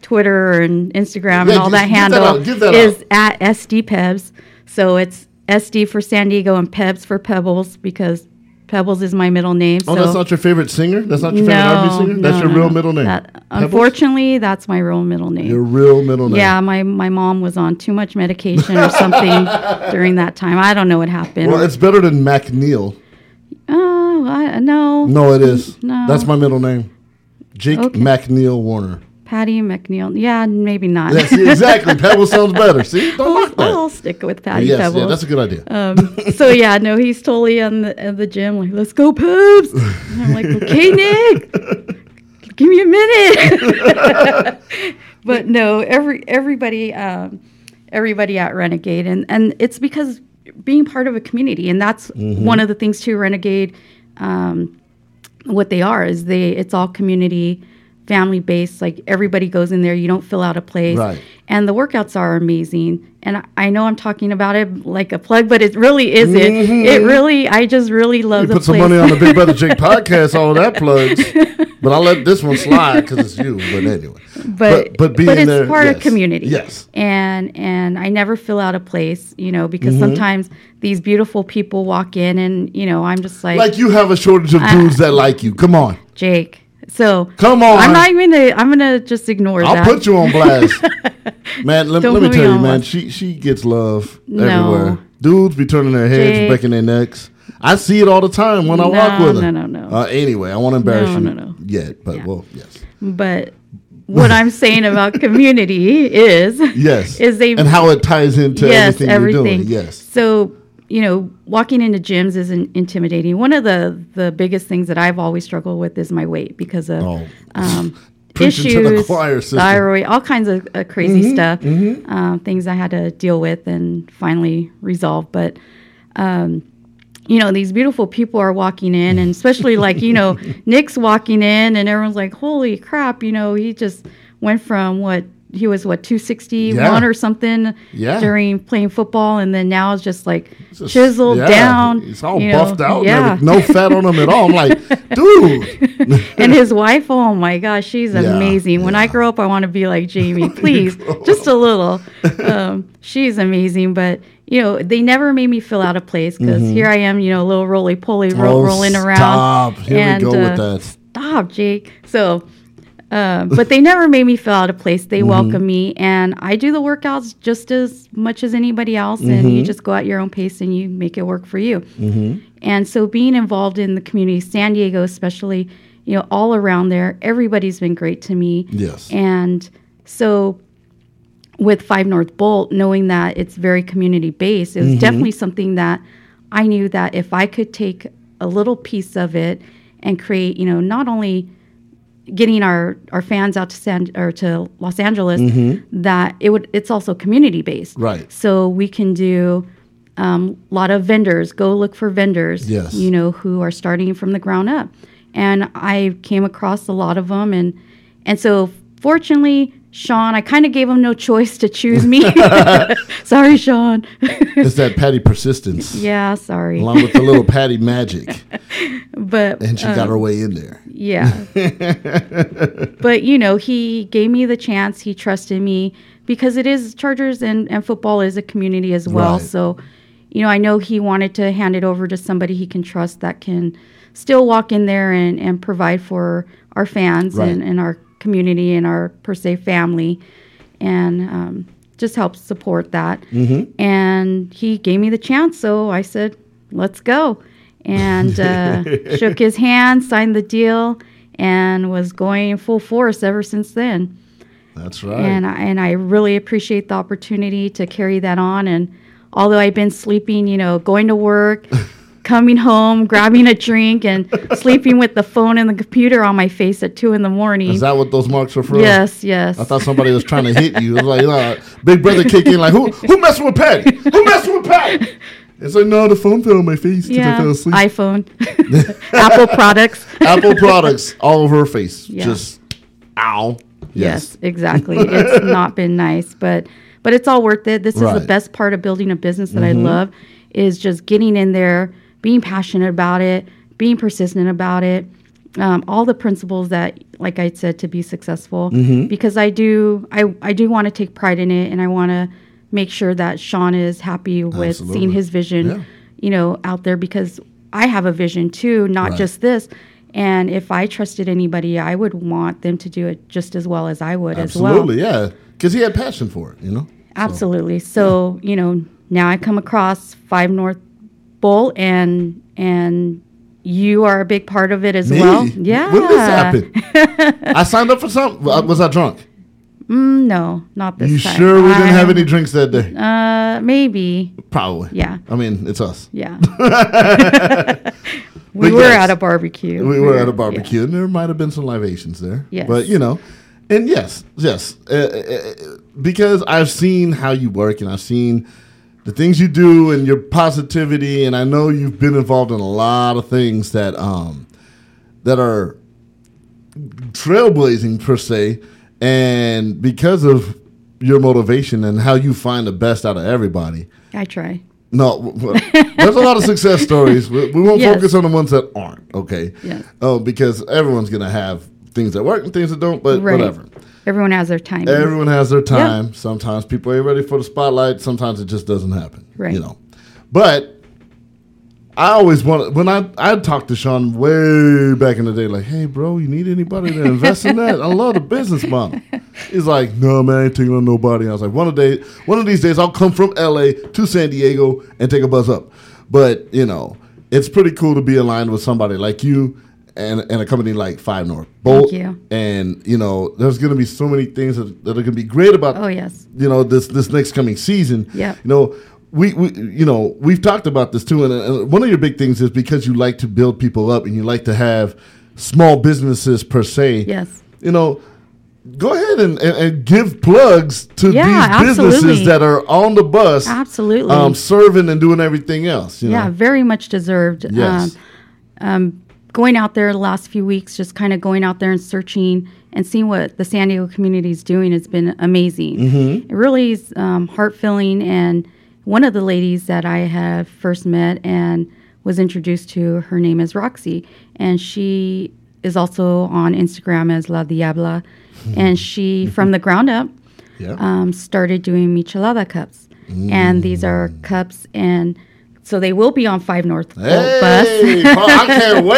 Twitter and Instagram and all that that handle give that is out. at SD Pebs. So it's SD for San Diego and Pebs for Pebbles because Pebbles is my middle name. Oh, so that's not your favorite singer. That's not your favorite R&B singer. That's no, your no, real no. middle name. That- unfortunately, that's my real middle name. your real middle name. Yeah, my, my mom was on too much medication or something <laughs> during that time. I don't know what happened. Well, it's better than McNeil. oh, I, no. No, it is. No. That's my middle name. Jake Okay. McNeil Warner. Patty McNeil. Yeah, maybe not. See, <laughs> exactly. Pebble sounds better. See, don't I'll, knock that. I'll stick with Patty yes, Pebbles. yeah, that's a good idea. um, <laughs> so yeah, no, he's totally on the, at the gym. Like, let's go. And I'm like, okay, <laughs> Nick, give me a minute. but no, every everybody, um, everybody at Renegade, and and it's because being part of a community, and that's Mm-hmm. one of the things too. Renegade, um, what they are is they it's all community family based like everybody goes in there you don't fill out a place Right. and the workouts are amazing and I, I know i'm talking about it like a plug but it really isn't it really i just really love You the put some money on the Big Brother Jake <laughs> podcast, all that plugs. <laughs> But I'll let this one slide because it's you. But anyway. but but being it's there, part yes. of community Yes. and and i never fill out a place you know because Mm-hmm. sometimes these beautiful people walk in and you know i'm just like, Like you have a shortage of dudes that like you. Come on. jake so Come on. i'm not even gonna i'm gonna just ignore that. I'll that put you on blast. <laughs> man, let, let me tell you, man, she she gets love No. everywhere. Dudes be turning their heads, Jake. breaking their necks. I see it all the time when I walk with her. no, no, no. Uh, anyway, I won't embarrass No, you no, no. yet, but Yeah. well, yes, But what I'm saying about <laughs> community is yes, is they and how it ties into yes, everything, everything. you're doing. Yes, So you know, walking into gyms isn't intimidating. One of the the biggest things that I've always struggled with is my weight because of Oh. um, <laughs> Preaching to the issues, choir, thyroid, all kinds of uh, crazy stuff, um, things I had to deal with and finally resolve. But um, you know, these beautiful people are walking in, and especially like, you know, <laughs> Nick's walking in, and everyone's like, holy crap, you know, he just went from what he was, what, 261 Yeah. or something Yeah. during playing football, and then now it's just like Just- chiseled yeah, down. It's all you know, buffed out. Yeah. No fat on him at all. I'm like, <laughs> dude. <laughs> and his wife, oh my gosh, she's amazing. When I grow up, I want to be like Jamie, <laughs> please, just a little. Um, she's amazing, but you know, they never made me feel out of place because here I am, you know, a little roly poly ro- Mm-hmm. Oh, rolling around. Stop. Here and, we go uh, with that. Stop, Jake. So, uh, but they never made me feel out of place. They Mm-hmm. welcome me, and I do the workouts just as much as anybody else. And Mm-hmm. you just go at your own pace and you make it work for you. And so, being involved in the community, San Diego especially, you know, all around there, everybody's been great to me. Yes. And so, with Five North Bolt, knowing that it's very community based, it was definitely something that I knew that if I could take a little piece of it and create, you know, not only getting our, our fans out to San or to Los Angeles, that it would it's also community based. Right. So we can do um, a lot of vendors. Go look for vendors. Yes. You know who are starting from the ground up, and I came across a lot of them, and and so fortunately. Sean, I kind of gave him no choice to choose me. <laughs> sorry, Sean. It's that Patty persistence. yeah, sorry. Along with the little Patty magic. <laughs> But And she got her um, way in there. Yeah. <laughs> but you know, he gave me the chance. He trusted me because it is Chargers and, and football is a community as well. Right. So, you know, I know he wanted to hand it over to somebody he can trust that can still walk in there and, and provide for our fans Right. and, and our community and our per se family and um, just help support that. Mm-hmm. And he gave me the chance. So I said, let's go. And uh, <laughs> shook his hand, signed the deal, and was going full force ever since then. That's right. And I, and I really appreciate the opportunity to carry that on. And although I've been sleeping, you know, going to work, <laughs> coming home, grabbing a drink, and <laughs> sleeping with the phone and the computer on my face at two in the morning. Is that what those marks were for? yes, yes. I thought somebody was trying to hit you. It was like, uh, Big Brother kick in, like, who who messing with Patty? Who messing with Patty? It's like, no, the phone fell on my face because I yeah, fell asleep. iPhone, <laughs> Apple products. Apple products all over her face. Yeah. Just, ow. Yes, exactly. it's <laughs> not been nice, but but it's all worth it. This is the best part of building a business that I love is just getting in there, being passionate about it, being persistent about it. Um, all the principles that, like I said, to be successful. Because I do, I I do want to take pride in it, and I want to make sure that Sean is happy with Absolutely. seeing his vision, Yeah. you know, out there. Because I have a vision too, not Right. just this. And if I trusted anybody, I would want them to do it just as well as I would Absolutely, as well. Absolutely, yeah. Because he had passion for it, you know? Absolutely. So, you know, now I come across Five North Bolt and and you are a big part of it as Me? well. Yeah. When did this happen? <laughs> I signed up for something. Was was I drunk? Mm, no, not this time. You time. sure we didn't have any drinks that day? Uh, maybe. Probably. Yeah. I mean, it's us. Yeah. <laughs> we But were yes. at a barbecue. We were at a yeah. barbecue, and there might have been some libations there. Yes. But, you know, and yes, yes. Uh, uh, because I've seen how you work, and I've seen the things you do and your positivity, and I know you've been involved in a lot of things that um, that are trailblazing per se, and because of your motivation and how you find the best out of everybody. I try. No, there's a lot of success stories. We, we won't Yes. focus on the ones that aren't. Okay. Yes. Oh, because everyone's gonna have things that work and things that don't. But Right. whatever. Everyone has their time. Everyone has their time. Sometimes people ain't ready for the spotlight. Sometimes it just doesn't happen. Right. You know. But I always want when I I talked to Sean way back in the day, like, hey, bro, you need anybody to invest in that? I love the business model. <laughs> He's like, no, man, I ain't taking on nobody. I was like, one of day, one of these days, I'll come from LA to San Diego and take a bus up. But you know, it's pretty cool to be aligned with somebody like you and, and a company like Five North. Both, you. And you know, there's going to be so many things that, that are going to be great about. Oh, yes. You know, this this next coming season. Yeah. You know. We, we, you know, we've talked about this too, and, and one of your big things is because you like to build people up and you like to have small businesses per se. Yes. You know, go ahead and, and, and give plugs to Yeah, these businesses absolutely. that are on the bus, Absolutely. um, serving and doing everything else. You yeah, know? very much deserved. Yes. Um, um, going out there the last few weeks, just kind of going out there and searching and seeing what the San Diego community is doing has been amazing. Mm-hmm. It really is um, heart filling. And one of the ladies that I have first met and was introduced to, her name is Roxy, and she is also on Instagram as La Diabla. And she, from the ground up, Yeah. um, started doing michelada cups. And these are Mm. cups, and so they will be on 5 North Hey, Bus. I can't <laughs>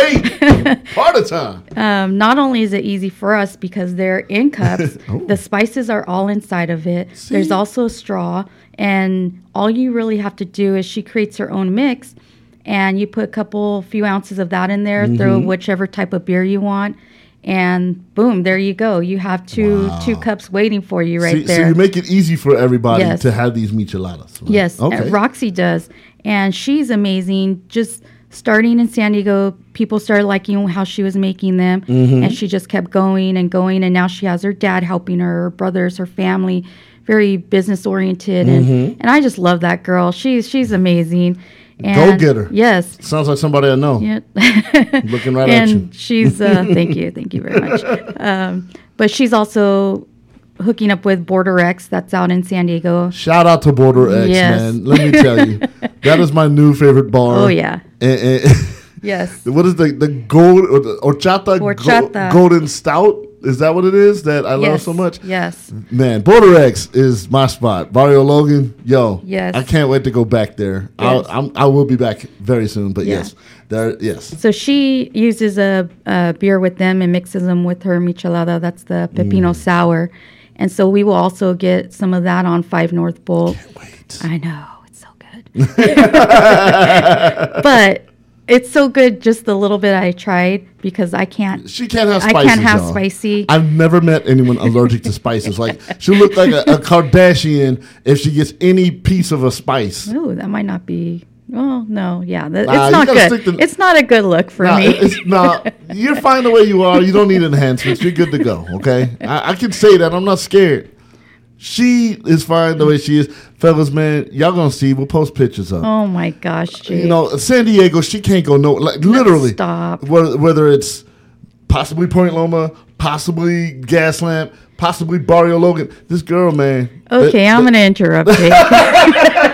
wait. Party time. Um, not only is it easy for us because they're in cups, <laughs> Oh. the spices are all inside of it. There's also straw, and all you really have to do is she creates her own mix, and you put a couple, few ounces of that in there, throw Mm-hmm. whichever type of beer you want. And boom, there you go. You have two two cups waiting for you right See, there. So you make it easy for everybody Yes. to have these micheladas. right? Yes, Okay. Roxy does, and she's amazing. Just starting in San Diego, people started liking how she was making them, Mm-hmm. and she just kept going and going. And now she has her dad helping her, her brothers, her family, very business oriented, Mm-hmm. and and I just love that girl. She's she's amazing. And Go-getter. Yes. Sounds like somebody I know. Yeah. Looking right at <laughs> you. and she's uh, thank you, thank you very much. <laughs> Um, but she's also hooking up with Border X, that's out in San Diego. Shout out to Border X, Yes. man. Let me tell you, <laughs> that is my new favorite bar. Oh yeah, eh, eh, eh. And- <laughs> and- yes. <laughs> what is the the gold or the horchata, go- golden stout? Is that what it is that I love so much? Yes. Man, Border X is my spot. Barrio Logan, yo. Yes. I can't wait to go back there. I'll, Yes. I'm, I will be back very soon. But Yeah. yes, there. Yes. So she uses a, a beer with them and mixes them with her michelada. That's the pepino Mm. sour. And so we will also get some of that on 5 North Bolt. Wait. I know, it's so good. <laughs> but it's so good just the little bit I tried because I can't. She can't have spicy. I can't have y'all. spicy. I've never met anyone allergic to spices. Like she'll look like a, a Kardashian if she gets any piece of a spice. Ooh, that might not be. Oh no, yeah, that, Nah, it's not good. to- it's not a good look for Nah, me. it's, <laughs> nah, you're fine the way you are. You don't need enhancements. You're good to go. Okay, I, I can say that. I'm not scared. She is fine the way she is, fellas. Man, y'all gonna see. We'll post pictures of. oh my gosh, Jake. You know, San Diego. She can't go no. Like literally. stop. Whether, whether it's possibly Point Loma, possibly Gaslamp, possibly Barrio Logan. This girl, man. Okay, that- I'm going to interrupt Jake. <laughs>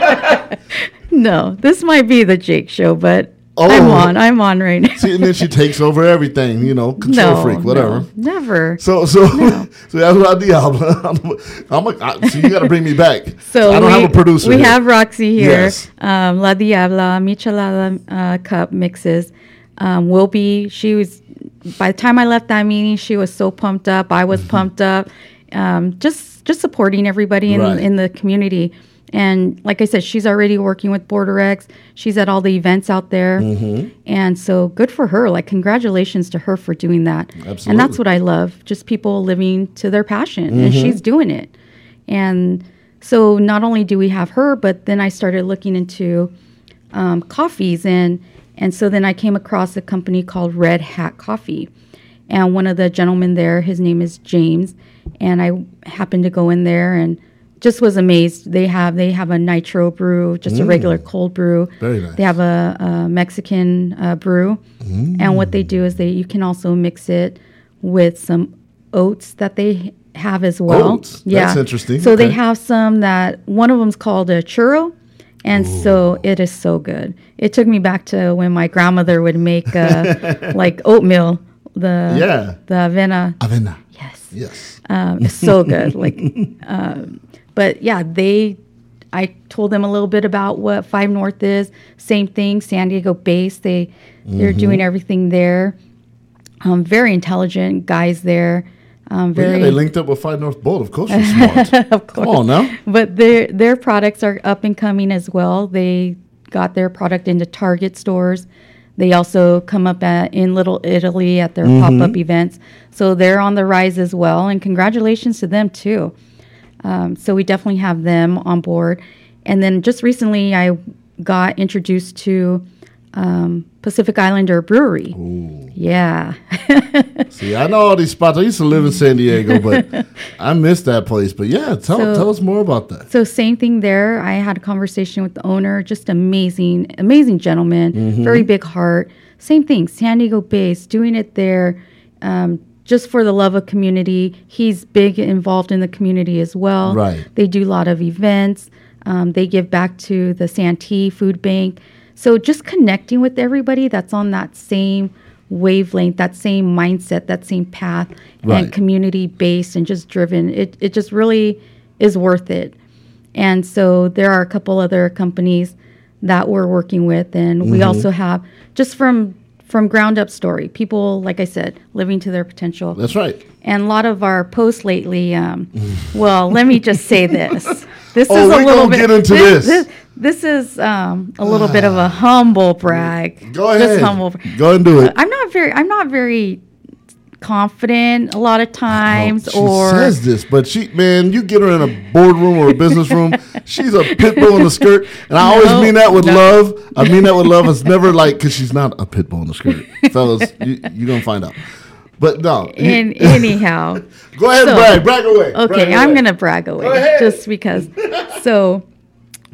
no, this might be the Jake show, but oh. I'm on. I'm on right now. See, and then she <laughs> takes over everything. You know, control no, freak, whatever. no, never. So so <laughs> so that's what I Diablo. I'm, I'm a, I, so you got to bring me back. So I don't we, have a producer. We here. have Roxy here. Yes. Um, La Diabla Michelada uh, cup mixes. Um, will be. She was. By the time I left that meeting, she was so pumped up. I was pumped up. Um, just just supporting everybody in, Right. in the community. And like I said, she's already working with Border X. She's at all the events out there. Mm-hmm. And so good for her. Like, congratulations to her for doing that. Absolutely. And that's what I love just people living to their passion. And she's doing it. And so not only do we have her, but then I started looking into um, coffees. And, and so then I came across a company called Red Hat Coffee. And one of the gentlemen there, his name is James. And I happened to go in there and just was amazed. They have they have a nitro brew, just a regular cold brew. Mm. Very nice. They have a, a Mexican uh, brew, and what they do is they you can also mix it with some oats that they have as well. Oats? That's interesting. So they have some that one of them's called a churro. And so it is so good. It took me back to when my grandmother would make uh, <laughs> like oatmeal, the Yeah. the avena. Avena. Yes, Yes. um, it's so good. Like, <laughs> um, but yeah, they. I told them a little bit about what Five North is. Same thing, San Diego based. They they're Mm-hmm. doing everything there. Um, very intelligent guys there. Um, Well, very yeah, they linked up with Five North Bolt. Of course, you're smart. <laughs> of course. Come on now. But their their products are up and coming as well. They got their product into Target stores. They also come up at, in Little Italy at their pop up events. So they're on the rise as well. And congratulations to them too. Um, so we definitely have them on board. And then just recently, I got introduced to um, Pacific Islander Brewery. Yeah. <laughs> See, I know all these spots. I used to live in San Diego, but <laughs> I missed that place. But yeah, tell So- tell us more about that. So same thing there. I had a conversation with the owner, just amazing, amazing gentleman, Mm-hmm. very big heart. Same thing, San Diego based, doing it there, um, just for the love of community. He's big involved in the community as well. Right. They do a lot of events. Um, they give back to the Santee Food Bank. So just connecting with everybody that's on that same wavelength, that same mindset, that same path, Right. and community based and just driven. It it just really is worth it. And so there are a couple other companies that we're working with, and we also have just from from ground up story people, like I said, living to their potential. That's right. And a lot of our posts lately, um, well, let me just say this. <laughs> This Oh, is a little bit. get into this. This, this is um, a little bit of a humble brag. Go ahead. Just humble. Go ahead and do it. I'm not very. I'm not very confident a lot of times, she or says this, but she, man, you get her in a boardroom or a business room, <laughs> she's a pit bull in a skirt, and I always mean that with no. love. I mean that with love. It's never like because she's not a pit bull in a skirt, <laughs> fellas. You, you're gonna find out. But no, in <laughs> anyhow. go ahead, so- brag, brag away. Okay, brag I'm gonna brag away ahead. just because. so,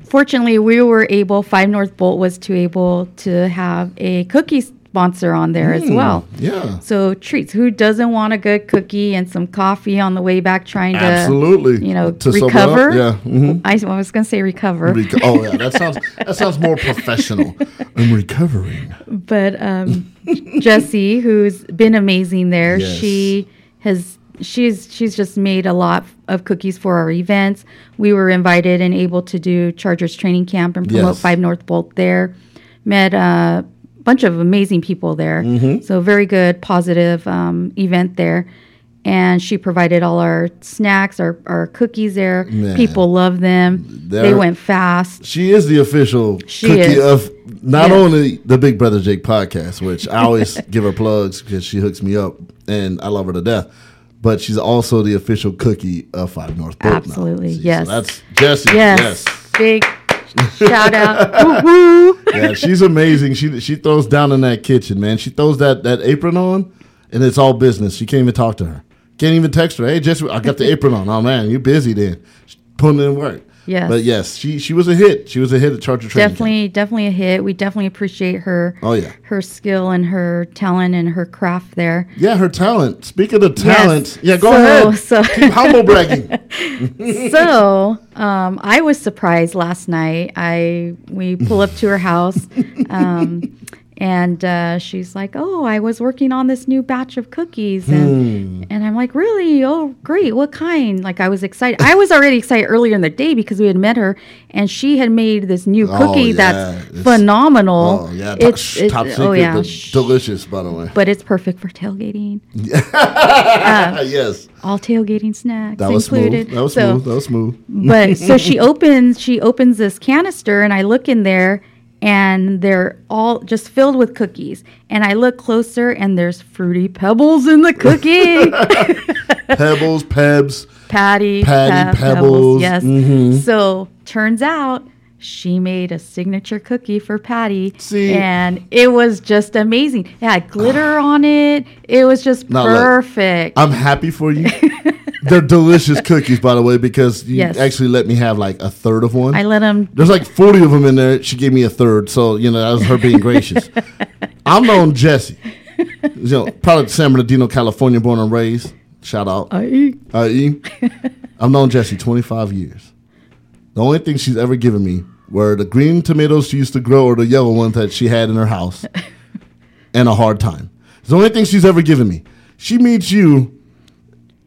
fortunately, we were able. Five North Bolt was to able to have a cookie sponsor on there as well. Hmm, Yeah, So treats. Who doesn't want a good cookie and some coffee on the way back, trying to absolutely. you know, To recover. Yeah. mhm. I, I was gonna say recover, Reco- oh yeah, that sounds that sounds more professional. <laughs> I'm recovering. but um, Jessie, who's been amazing there, Yes. she has she's she's just made a lot of cookies for our events. We were invited and able to do Chargers training camp and promote Yes. Five North Bolt there. Met a bunch of amazing people there. Mm-hmm. So very good, positive um, event there. And she provided all our snacks, our, our cookies there. Man. People love them. they went fast. She is the official She cookie is. of not Yes. only the Big Brother Jake podcast, which I always <laughs> give her plugs because she hooks me up and I love her to death. But she's also the official cookie of Five North. Absolutely, See, so yes. that's Jessie. Yes. Yes. Big <laughs> shout out. Woo-hoo. Yeah, she's amazing. She she throws down in that kitchen, man. She throws that that apron on, and it's all business. You can't even talk to her. Can't even text her. Hey, Jessie, I got the apron on. Oh man, you're busy then. She's putting in work. Yes. But yes, she she was a hit. She was a hit at Charger Training. Camp. definitely definitely a hit we definitely appreciate her Oh, yeah. her skill and her talent and her craft there Yeah, her talent. Speaking of talent, yeah, go So- ahead. so- Keep humble bragging. <laughs> <laughs> so um, i was surprised last night i we pull up to her house um, and uh, she's like oh i was working on this new batch of cookies and, and i'm like really oh great what kind like i was excited i was already excited earlier in the day because we had met her and she had made this new Oh, cookie yeah, that's it's- phenomenal Oh yeah, it's, top, it's top secret, oh yeah but delicious by the way. but it's perfect for tailgating. Ah, <laughs> yes, All tailgating snacks that was included. smooth. That was so, smooth. That was smooth. but so <laughs> she opens she opens this canister and I look in there and they're all just filled with cookies. And I look closer and there's fruity pebbles in the <laughs> cookie. <laughs> Pebbles, Pebs. Patty, Patty Pe- Pebbles, Yes. mhm. So turns out she made a signature cookie for Patty. See- and it was just amazing. It had glitter on it. It was just look, perfect. I'm happy for you. <laughs> They're delicious cookies, by the way, because you Yes. actually let me have like a third of one. I let them. There's like 40 of them in there. She gave me a third, so you know that was her being gracious. <laughs> I'm known Jesse. You know, probably San Bernardino, California, born and raised. Shout out. I IE. I've known Jesse 25 years. The only thing she's ever given me were the green tomatoes she used to grow or the yellow ones that she had in her house <laughs> and a hard time. It's the only thing she's ever given me. She meets you,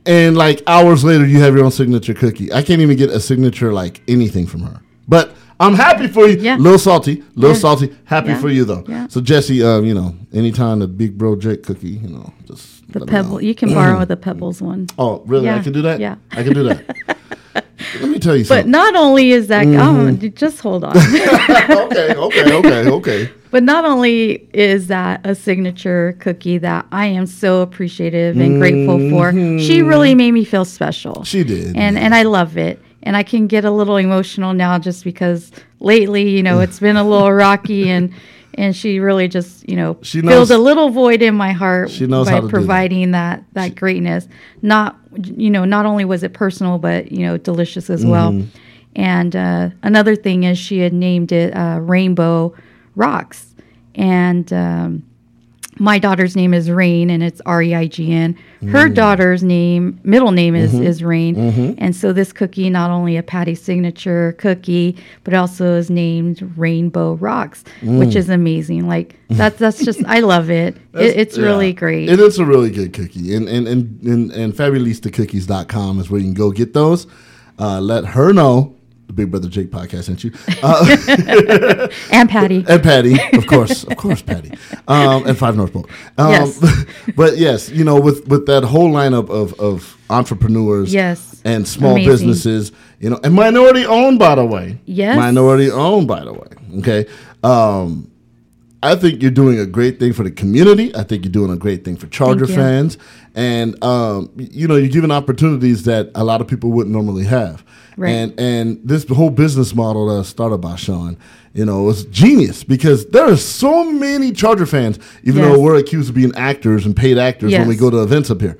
and like hours later, you have your own signature cookie. I can't even get a signature like anything from her. But I'm happy for you. Yeah. Little salty, little Yeah. salty. Happy Yeah. for you though. Yeah. So Jesse, um, you know, anytime the big bro Jake cookie, you know, just the pebble. You can borrow the <clears throat> pebbles one. Oh, really? I can do that. yeah. I can do that. <laughs> <laughs> let me tell you something. But not only is that, Mm-hmm. oh, just hold on. <laughs> okay, okay, okay, okay. <laughs> But not only is that a signature cookie that I am so appreciative and grateful for, she really made me feel special. Mm-hmm. She did, And and I love it. And I can get a little emotional now just because lately, you know, it's been a little rocky and and she really just, you know, She filled a little void in my heart She knows by do that. providing that that greatness. Not you know, not only was it personal but, you know, delicious as Mm-hmm. well. And uh, another thing is she had named it uh, Rainbow Rocks. And um, my daughter's name is Rain, and it's R E I G N. Mm. Her daughter's name, middle name is, Mm-hmm. is Rain. And so this cookie, not only a Patty signature cookie, but also is named Rainbow Rocks, which Mm. is amazing. Like that's that's just I love it. <laughs> it it's really Yeah. great. It is a really good cookie. And and and and, and fabulistacookies.com is where you can go get those. Uh, let her know the Big Brother Jake podcast sent you. <laughs> Uh, <laughs> and Patty. and Patty, of course, of course, Patty, um, and Five North Bolt. Um, Yes. <laughs> but yes, you know, with with that whole lineup of of entrepreneurs, Yes. and small Amazing. businesses, you know, and minority owned, by the way, Yes. minority owned, by the way. Okay, um, I think you're doing a great thing for the community. I think you're doing a great thing for Charger fans, and um, you know, you're giving opportunities that a lot of people wouldn't normally have. Right. And and this whole business model that started by Sean, you know, was genius because there are so many Charger fans. Even Yes. though we're accused of being actors and paid actors when we go to events up here.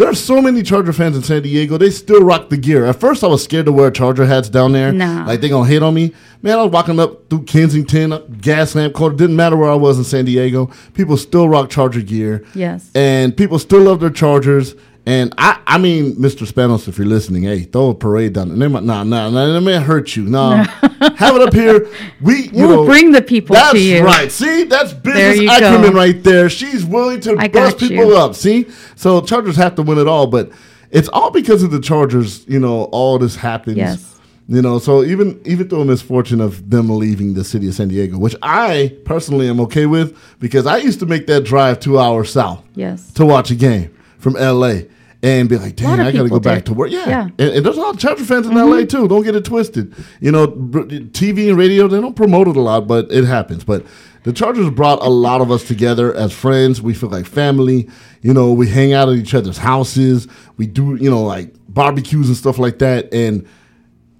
There are so many Charger fans in San Diego. They still rock the gear. At first, I was scared to wear Charger hats down there. Nah. Like they gonna hate on me. Man, I was walking up through Kensington, up Gaslamp Quarter. Didn't matter where I was in San Diego. People still rock Charger gear. Yes. And people still love their Chargers. And I, I mean, Mr. Spanos, if you're listening, hey, throw a parade down there. Nah, nah, nah, nah, that may hurt you. Nah, <laughs> have it up here. We, you We'll know, bring the people to that's you. right. See, that's business acumen go. right there. She's willing to I bust people up. See, so Chargers have to win it all, but it's all because of the Chargers. You know, all this happens. Yes. You know, so even even through a misfortune of them leaving the city of San Diego, which I personally am okay with, because I used to make that drive two hours south Yes. to watch a game from LA and be like, dang, I got to go back to work. Yeah. Yeah. And, and there's a lot of Charger fans in LA too. Don't get it twisted. You know, TV and radio, they don't promote it a lot, but it happens. But the Chargers brought a lot of us together as friends. We feel like family. You know, we hang out at each other's houses. We do, you know, like barbecues and stuff like that. And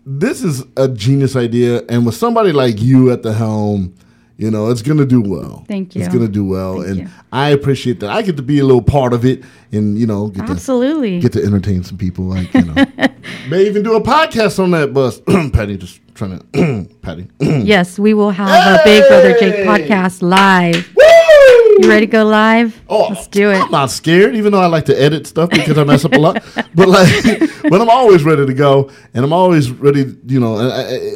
this is a genius idea. And with somebody like you at the helm, you know, it's going to do well. Thank you. It's going to do well. Thank and you. I appreciate that. I get to be a little part of it and, you know, get to Absolutely. get to entertain some people. Like, you know, <laughs> may even do a podcast on that bus. <clears throat> Patty just trying to, <clears throat> Patty. <clears throat> yes, we will have a Big Brother Jake podcast live. Woo! You ready to go live? Oh, Let's do it. I'm not scared, even though I like to edit stuff because I mess up a lot. But like, <laughs> but I'm always ready to go, and I'm always ready. You know, I, I- uh, uh,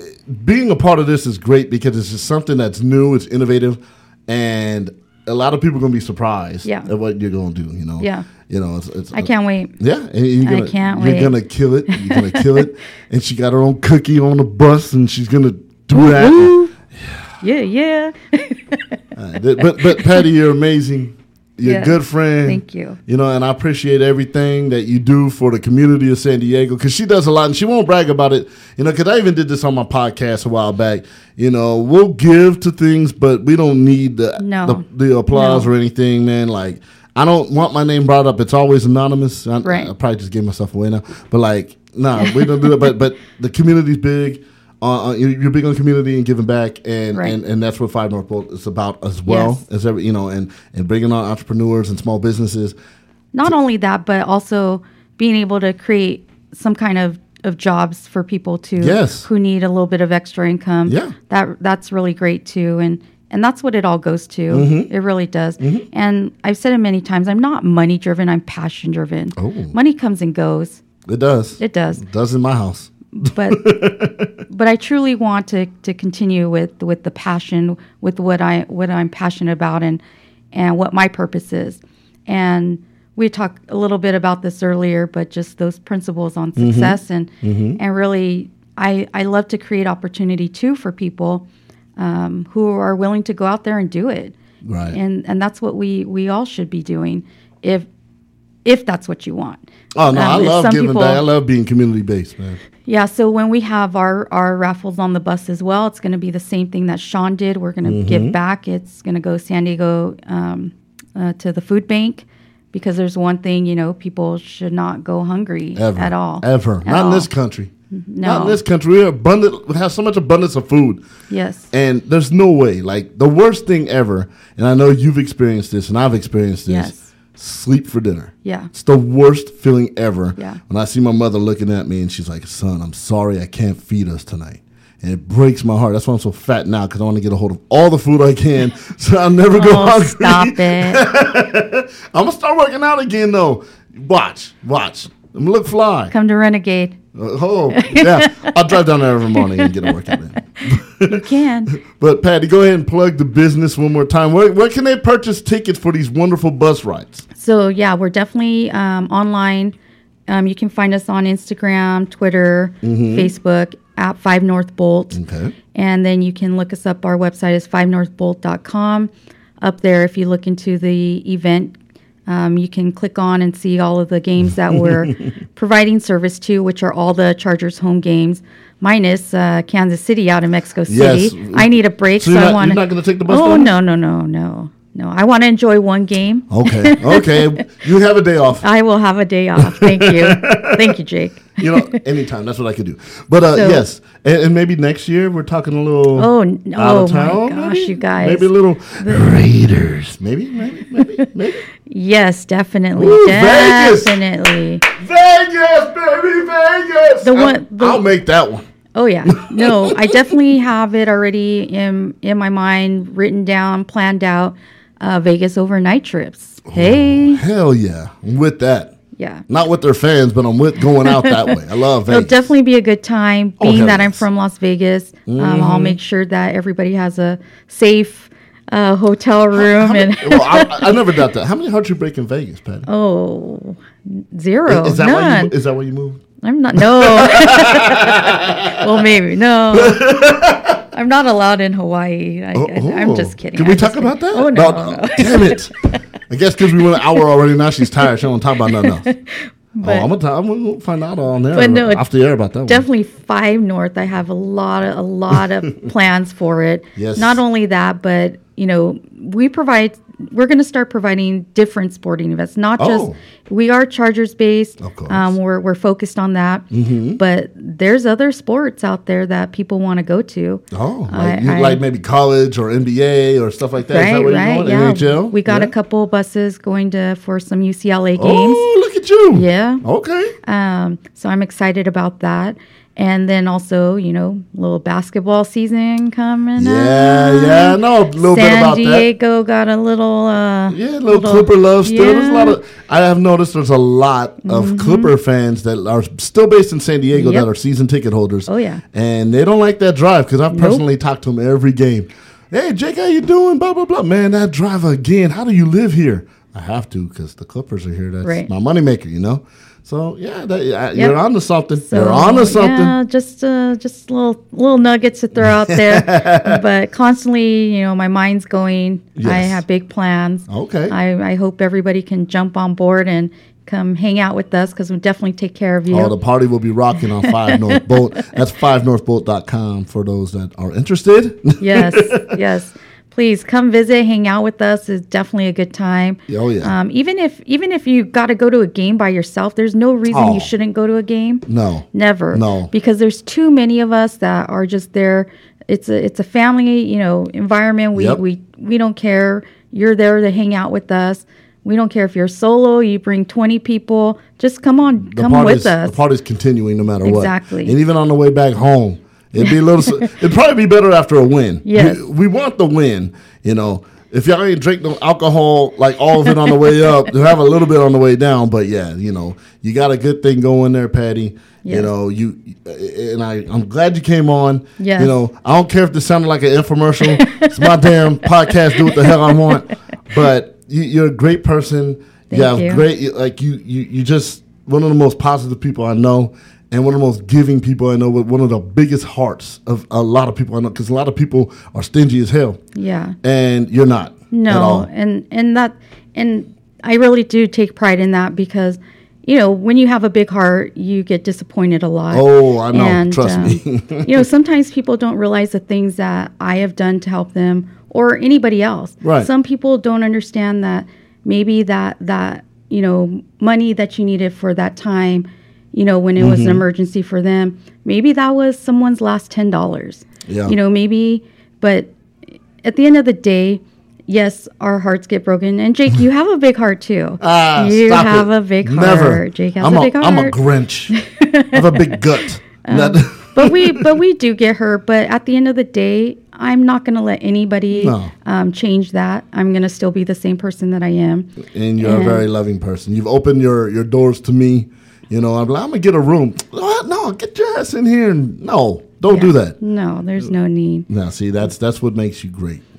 being a part of this is great because it's just something that's new, it's innovative, and a lot of people are gonna be surprised Yeah. at what you're gonna do. You know, Yeah. You know, it's, it's I can't uh, wait. Yeah, and you're I gonna, can't you're wait. gonna kill it. You're gonna kill it, <laughs> and she got her own cookie on the bus, and she's gonna do that. Yeah, yeah. <laughs> Uh, th- but but Patty, you're amazing. You're a Yeah. good friend. Thank you. You know, and I appreciate everything that you do for the community of San Diego because she does a lot, and she won't brag about it. You know, because I even did this on my podcast a while back. You know, we'll give to things, but we don't need the No. the, the applause No. or anything, man. Like. I don't want my name brought up. It's always anonymous. I, Right. I probably just gave myself away now. But like, nah, we don't do that. But but the community's big. Uh, uh, you're big on community and giving back, and, Right. and, and that's what Five North Bolt is about as well Yes. as every you know, and and bringing on entrepreneurs and small businesses. Not only that, but also being able to create some kind of, of jobs for people too Yes. who need a little bit of extra income. Yeah. That that's really great too. And and that's what it all goes to. Mm-hmm. It really does. And I've said it many times, I'm not money driven, I'm passion driven. Oh. Money comes and goes. It does. It does. It does in my house. But <laughs> but I truly want to to continue with with the passion with what I what I'm passionate about and and what my purpose is. And we talked a little bit about this earlier, but just those principles on success and and really I I love to create opportunity too for people um, who are willing to go out there and do it. Right. And and that's what we we all should be doing. If if that's what you want. Oh no, I Um, love giving people- back. I love being community based, man. Yeah, so when we have our, our raffles on the bus as well, it's going to be the same thing that Sean did. We're going to Mm-hmm. give back. It's going to go San Diego um, uh, to the food bank because there's one thing, you know, people should not go hungry Ever at all. Ever. At Not in this country. No. Not in this country. We're abundant. We have so much abundance of food. Yes. And there's no way, like the worst thing ever, and I know you've experienced this and I've experienced this. Yes. Sleep for dinner. Yeah. It's the worst feeling ever. Yeah. When I see my mother looking at me and she's like, son, I'm sorry I can't feed us tonight. And it breaks my heart. That's why I'm so fat now because I want to get a hold of all the food I can <laughs> so I'll never go Oh, hungry. stop it. I'm going to start working out again though. Watch, watch. I'm going to look fly. Come to Renegade. Uh, oh, yeah. <laughs> I'll drive down there every morning and get a workout in. You can. <laughs> But Patty, go ahead and plug the business one more time. Where, where can they purchase tickets for these wonderful bus rides? So yeah, we're definitely um, online. Um, you can find us on Instagram, Twitter, Facebook at Five North Bolt. Okay. And then you can look us up. Our website is fivenorthbolt.com. Up there, if you look into the event, um, you can click on and see all of the games that we're <laughs> providing service to, which are all the Chargers home games, minus uh, Kansas City out in Mexico City. Yes. I need a break, So so, I want. you're not gonna take the bus Oh down? no, no, no, no, no! I want to enjoy one game. Okay. Okay. you have a day off. I will have a day off. Thank you. <laughs> Thank you, Jake. You know, anytime. That's what I could do. But uh, So- yes, and, and maybe next year we're talking a little. Oh, out oh of my gosh, maybe? you guys. Maybe a little Raiders. Maybe, maybe, maybe, maybe. Yes, definitely. Ooh, Vegas. definitely. Vegas, baby, Vegas. The I'll- one- the- I'll make that one. Oh yeah. <laughs> No, I definitely have it already in in my mind, written down, planned out. Uh, Vegas overnight trips. Hey, Hell yeah, I'm with that. yeah. Not with their fans, but I'm with going out that way. I love <laughs> It'll definitely be a good time. Oh, Being hell that I'm from Las Vegas, um, I'll make sure that everybody has a safe uh, hotel room and well, I, <laughs> I never doubt that. How many hearts you break in Vegas, Patty? oh, zero, is that why none. you? Is that why you moved? I'm not. No. <laughs> well, maybe no. I'm not allowed in Hawaii. I, Oh, oh. just kidding. Can we I'm talk about that? Oh no, no, no. Damn it! <laughs> I guess because we went an hour already. Now she's tired. She don't talk about nothing else. <laughs> oh, I'm gonna, talk, I'm gonna find out on there But no, off the air about that one. Definitely five north. I have a lot of a lot of <laughs> plans for it. Yes. Not only that, but you know, we provide. We're going to start providing different sporting events. Not Oh. just we are Chargers based. Of course. Um, we're we're focused on that. Mm-hmm. But there's other sports out there that people want to go to. Oh, like, I- like maybe college or NBA or stuff like that Right, where right, yeah. NHL? We got Yeah? a couple buses going to for some UCLA games. Oh, look at you. Yeah. Okay. Um, so I'm excited about that. And then also, you know, little basketball season coming Yeah, up. yeah. I no, a little bit San about that. San Diego got a little uh Yeah, a little, Clipper love still. There's a lot. Mm-hmm. of. I have noticed there's a lot of Clipper fans that are still based in San Diego Yep. that are season ticket holders. Oh, yeah. and they don't like that drive because I've personally talked to them every game. Hey, Jake, how you doing? Blah blah blah. Man, that drive again. How do you live here? I have to because the Clippers are here. That's Right. my moneymaker, you know. So yeah, that, I, you're onto something. So, you're onto something. Yeah, just uh, just little little nuggets to throw out there. <laughs> but constantly, you know, my mind's going. I have big plans. Okay. I, I hope everybody can jump on board and come hang out with us because we'll definitely take care of you. Oh, the party will be rocking on Five <laughs> North Bolt. That's fivenorthbolt.com for those that are interested. yes, <laughs> yes. Please come visit, hang out with us. It's definitely a good time. Oh, yeah. Um, even if even if you got to go to a game by yourself, there's no reason Oh. you shouldn't go to a game. no. Never. No. Because there's too many of us that are just there. It's a it's a family, you know, environment. We Yep. we we don't care. You're there to hang out with us. We don't care if you're solo. You bring 20 people. Just come on, the come with us. The party's continuing no matter what. Exactly. And even on the way back home, it'd be a little. it'd probably be better after a win. Yes. We, we want the win. You know, if y'all ain't drink no alcohol, like all of it on the way up, to <laughs> have a little bit on the way down. But yeah, you know, you got a good thing going there, Patty. You know, you and I. I'm glad you came on. Yes. You know, I don't care if this sounded like an infomercial. it's my damn <laughs> podcast. Do what the hell I want. But you, you're a great person. Thank you have you. great like you you you just one of the most positive people I know and one of the most giving people I know with one of the biggest hearts of a lot of people I know because a lot of people are stingy as hell yeah. and you're not at No, and and that and I really do take pride in that because, you know, when you have a big heart, you get disappointed a lot. Oh, I know. Trust me. Um, <laughs> you know, sometimes people don't realize the things that I have done to help them or anybody else. Right. Some people don't understand that maybe that that you know money that you needed for that time, you know, when it was an Mm-hmm. emergency for them, maybe that was someone's last ten dollars. Yeah. You know, maybe, but at the end of the day. Yes, our hearts get broken, and Jake, you have a big heart too. <laughs> Ah, you stop have it. a big Never. heart. Jake has I'm a big heart. I'm a Grinch. <laughs> I have a big gut. <laughs> Not- but we but we do get hurt but at the end of the day i'm not going to let anybody No. um, change that i'm going to still be the same person that i am and you're a very loving person. You've opened your, your doors to me. You know, I'm like, I'm gonna get a room. No, get your ass in here. And no, don't do that. no there's no need Now, see, that's that's what makes you great. <laughs>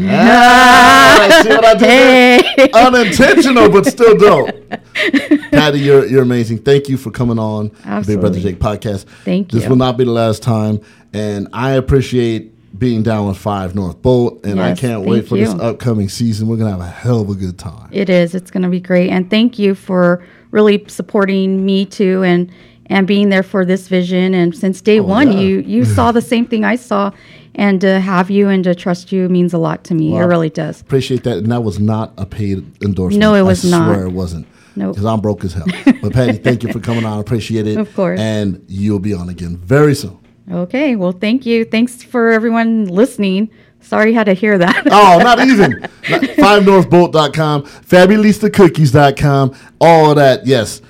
Ah, see what I did hey Unintentional, but still dope. <laughs> Patty, you're you're amazing. Thank you for coming on the Big Brother Jake podcast. Thank you. This will not be the last time, and I appreciate being down with Five North Bolt, and I can't wait for this upcoming season. We're gonna have a hell of a good time. it is it's going to be great and thank you for really supporting me too and and being there for this vision and since day one Oh, yeah. you you mm. saw the same thing i saw and to have you and to trust you means a lot to me Well, it really does Appreciate that, and that was not a paid endorsement. No, it was I not. Swear it wasn't. Nope. Because I'm broke as hell. <laughs> But Patty, thank you for coming on. I appreciate it. Of course. And you'll be on again very soon. okay well thank you thanks for everyone listening sorry you had to hear that <laughs> Oh, not even. Not- <laughs> FiveNorthBolt.com, FabulistaCookies.com, all of that. Yes.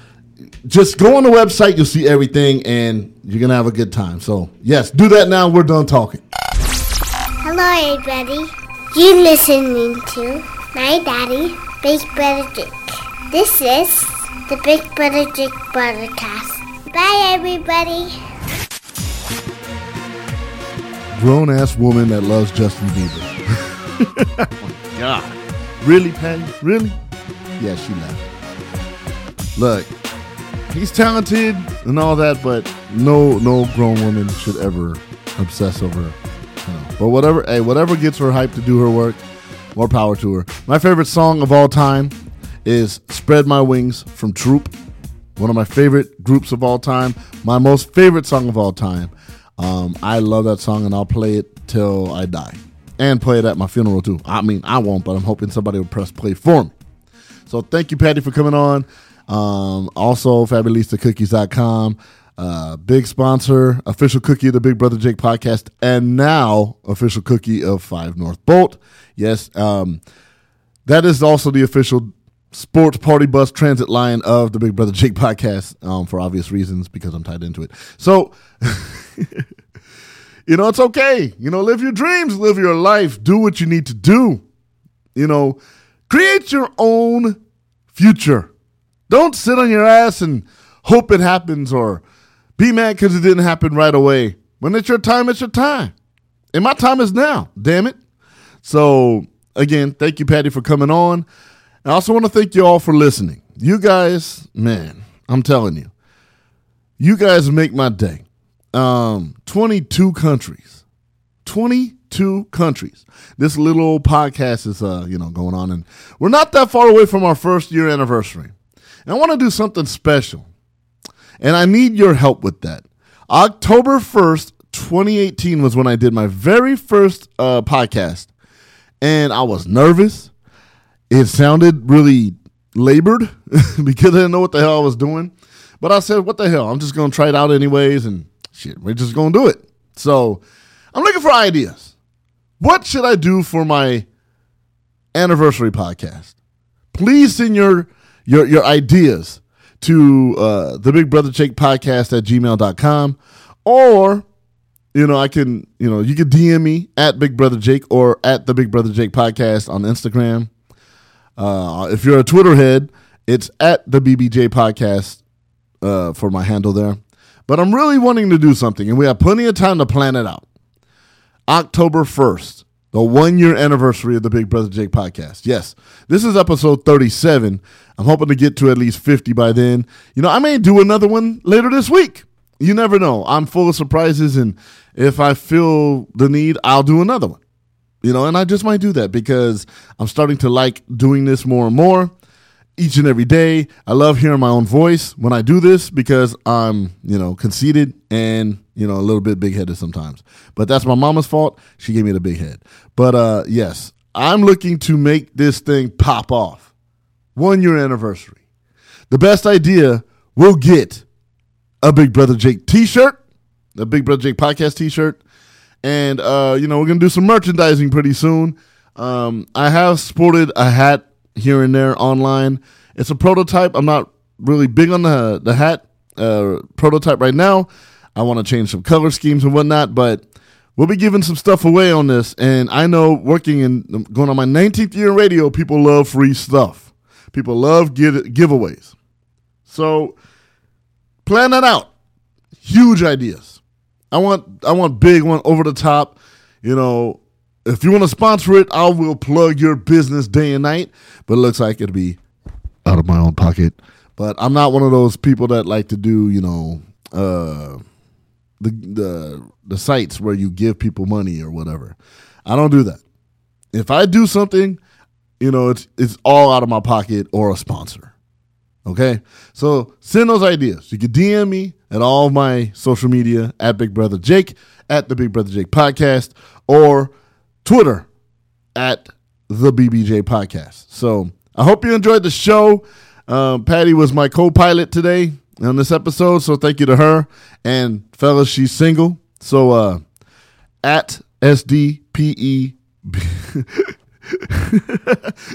Just go on the website. You'll see everything, and you're going to have a good time. So, yes, do that now. We're done talking. Hello, everybody. You're listening to my daddy, Big Brother Jake. This is the Big Brother Jake podcast. Bye, everybody. Grown ass woman that loves Justin Bieber. oh, <laughs> God. Really, Patty? Really? Yeah, she left. Look, he's talented and all that, but no, no grown woman should ever obsess over. You know. But whatever, hey, whatever gets her hyped to do her work, more power to her. My favorite song of all time is "Spread My Wings" from Troop. One of my favorite groups of all time. My most favorite song of all time. Um, I love that song, and I'll play it till I die, and play it at my funeral too. I mean, I won't, but I'm hoping somebody will press play for me. So thank you, Patty, for coming on. Um, also, FabulistaCookies.com, uh, big sponsor, official cookie of the Big Brother Jake podcast, and now official cookie of Five North Bolt. Yes, um, that is also the official sports party bus transit line of the Big Brother Jake podcast um, for obvious reasons because I'm tied into it. So, <laughs> you know, it's okay. You know, live your dreams, live your life, do what you need to do. You know, create your own future. Don't sit on your ass and hope it happens or be mad because it didn't happen right away. When it's your time, it's your time. And my time is now, damn it. So, again, thank you, Patty, for coming on. I also want to thank you all for listening. You guys, man, I'm telling you, you guys make my day. Um, 22 countries. 22 countries. This little old podcast is uh, you know, going on and we're not that far away from our first year anniversary. And I want to do something special. And I need your help with that. October 1st, 2018 was when I did my very first uh, podcast. And I was nervous. It sounded really labored <laughs> because I didn't know what the hell I was doing. But I said, what the hell? I'm just going to try it out anyways. And shit, we're just going to do it. So I'm looking for ideas. What should I do for my anniversary podcast? Please send your your your ideas to uh, the Big Brother Jake podcast at gmail.com or you know, I can, you know, you can DM me at Big Brother Jake or at the Big Brother Jake podcast on Instagram. Uh, if you're a Twitter head, it's at the BBJ podcast uh, for my handle there. But I'm really wanting to do something, and we have plenty of time to plan it out. October 1st, the one year anniversary of the Big Brother Jake podcast. Yes, this is episode 37. I'm hoping to get to at least 50 by then. You know, I may do another one later this week. You never know. I'm full of surprises, and if I feel the need, I'll do another one. You know, and I just might do that because I'm starting to like doing this more and more. each and every day. I love hearing my own voice when I do this because I'm, you know, conceited and, you know, a little bit big headed sometimes. But that's my mama's fault. She gave me the big head. But uh yes, I'm looking to make this thing pop off. One year anniversary. The best idea will get a Big Brother Jake t-shirt, a Big Brother Jake podcast t-shirt, and uh, you know, we're gonna do some merchandising pretty soon. Um, I have sported a hat here and there online. It's a prototype. I'm not really big on the the hat uh, prototype right now. I want to change some color schemes and whatnot, but we'll be giving some stuff away on this. And I know working and going on my 19th year in radio, people love free stuff. People love give, giveaways. So plan that out. Huge ideas. I want I want big one over the top. You know, if you want to sponsor it, I will plug your business day and night. But it looks like it'll be out of my own pocket. But I'm not one of those people that like to do, you know, uh, the the the sites where you give people money or whatever. I don't do that. If I do something, you know, it's it's all out of my pocket or a sponsor. Okay, so send those ideas. You can DM me at all my social media at Big Brother Jake at the Big Brother Jake podcast or Twitter at the BBJ podcast. So I hope you enjoyed the show. Um, Patty was my co-pilot today on this episode, so thank you to her. And fellas, she's single, so uh, at SDPE. <laughs>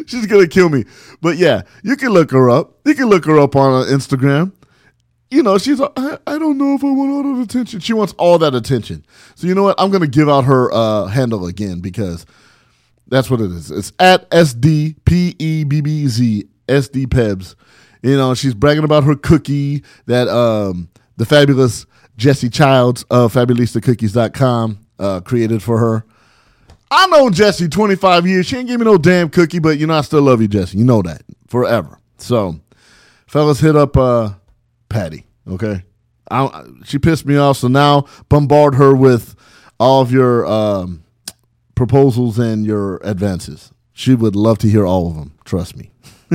She's gonna kill me. But yeah, you can look her up. You can look her up on Instagram. You know, she's. I, I don't know if I want all that attention. She wants all that attention. So you know what? I'm gonna give out her uh, handle again because that's what it is. It's at SDPEBBZ SDPebs. You know, she's bragging about her cookie that um, the fabulous Jesse Childs of FabulistaCookies.com uh, created for her. I know Jesse 25 years. She ain't give me no damn cookie, but you know I still love you, Jesse. You know that forever. So, fellas, hit up uh, Patty. Okay, I, she pissed me off, so now bombard her with all of your um, proposals and your advances. She would love to hear all of them. Trust me. <laughs>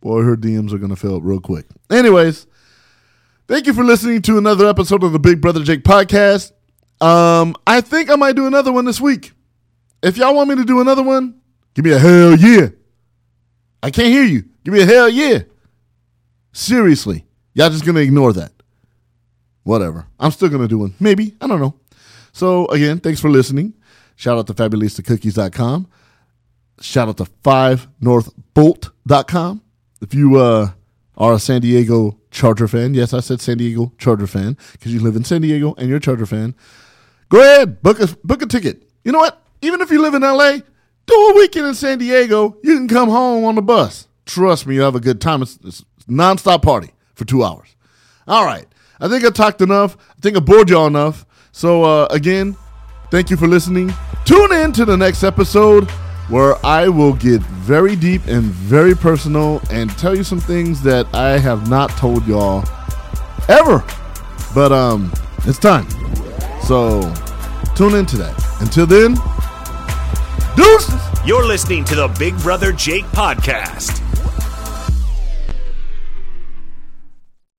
Boy, her DMs are gonna fill up real quick. Anyways, thank you for listening to another episode of the Big Brother Jake podcast. Um, I think I might do another one this week. If y'all want me to do another one, give me a hell yeah. I can't hear you. Give me a hell yeah. Seriously. Y'all just gonna ignore that. Whatever. I'm still gonna do one. Maybe. I don't know. So again, thanks for listening. Shout out to FabulistaCookies.com. Shout out to 5northbolt.com. If you uh, are a San Diego Charger fan, yes, I said San Diego Charger fan because you live in San Diego and you're a Charger fan. Go ahead, book a book a ticket. You know what? Even if you live in LA, do a weekend in San Diego. You can come home on the bus. Trust me, you'll have a good time. It's, it's nonstop party for two hours. All right. I think I talked enough. I think I bored y'all enough. So uh, again, thank you for listening. Tune in to the next episode where I will get very deep and very personal and tell you some things that I have not told y'all ever. But um, it's time. So tune into that. Until then, deuces. You're listening to the Big Brother Jake podcast.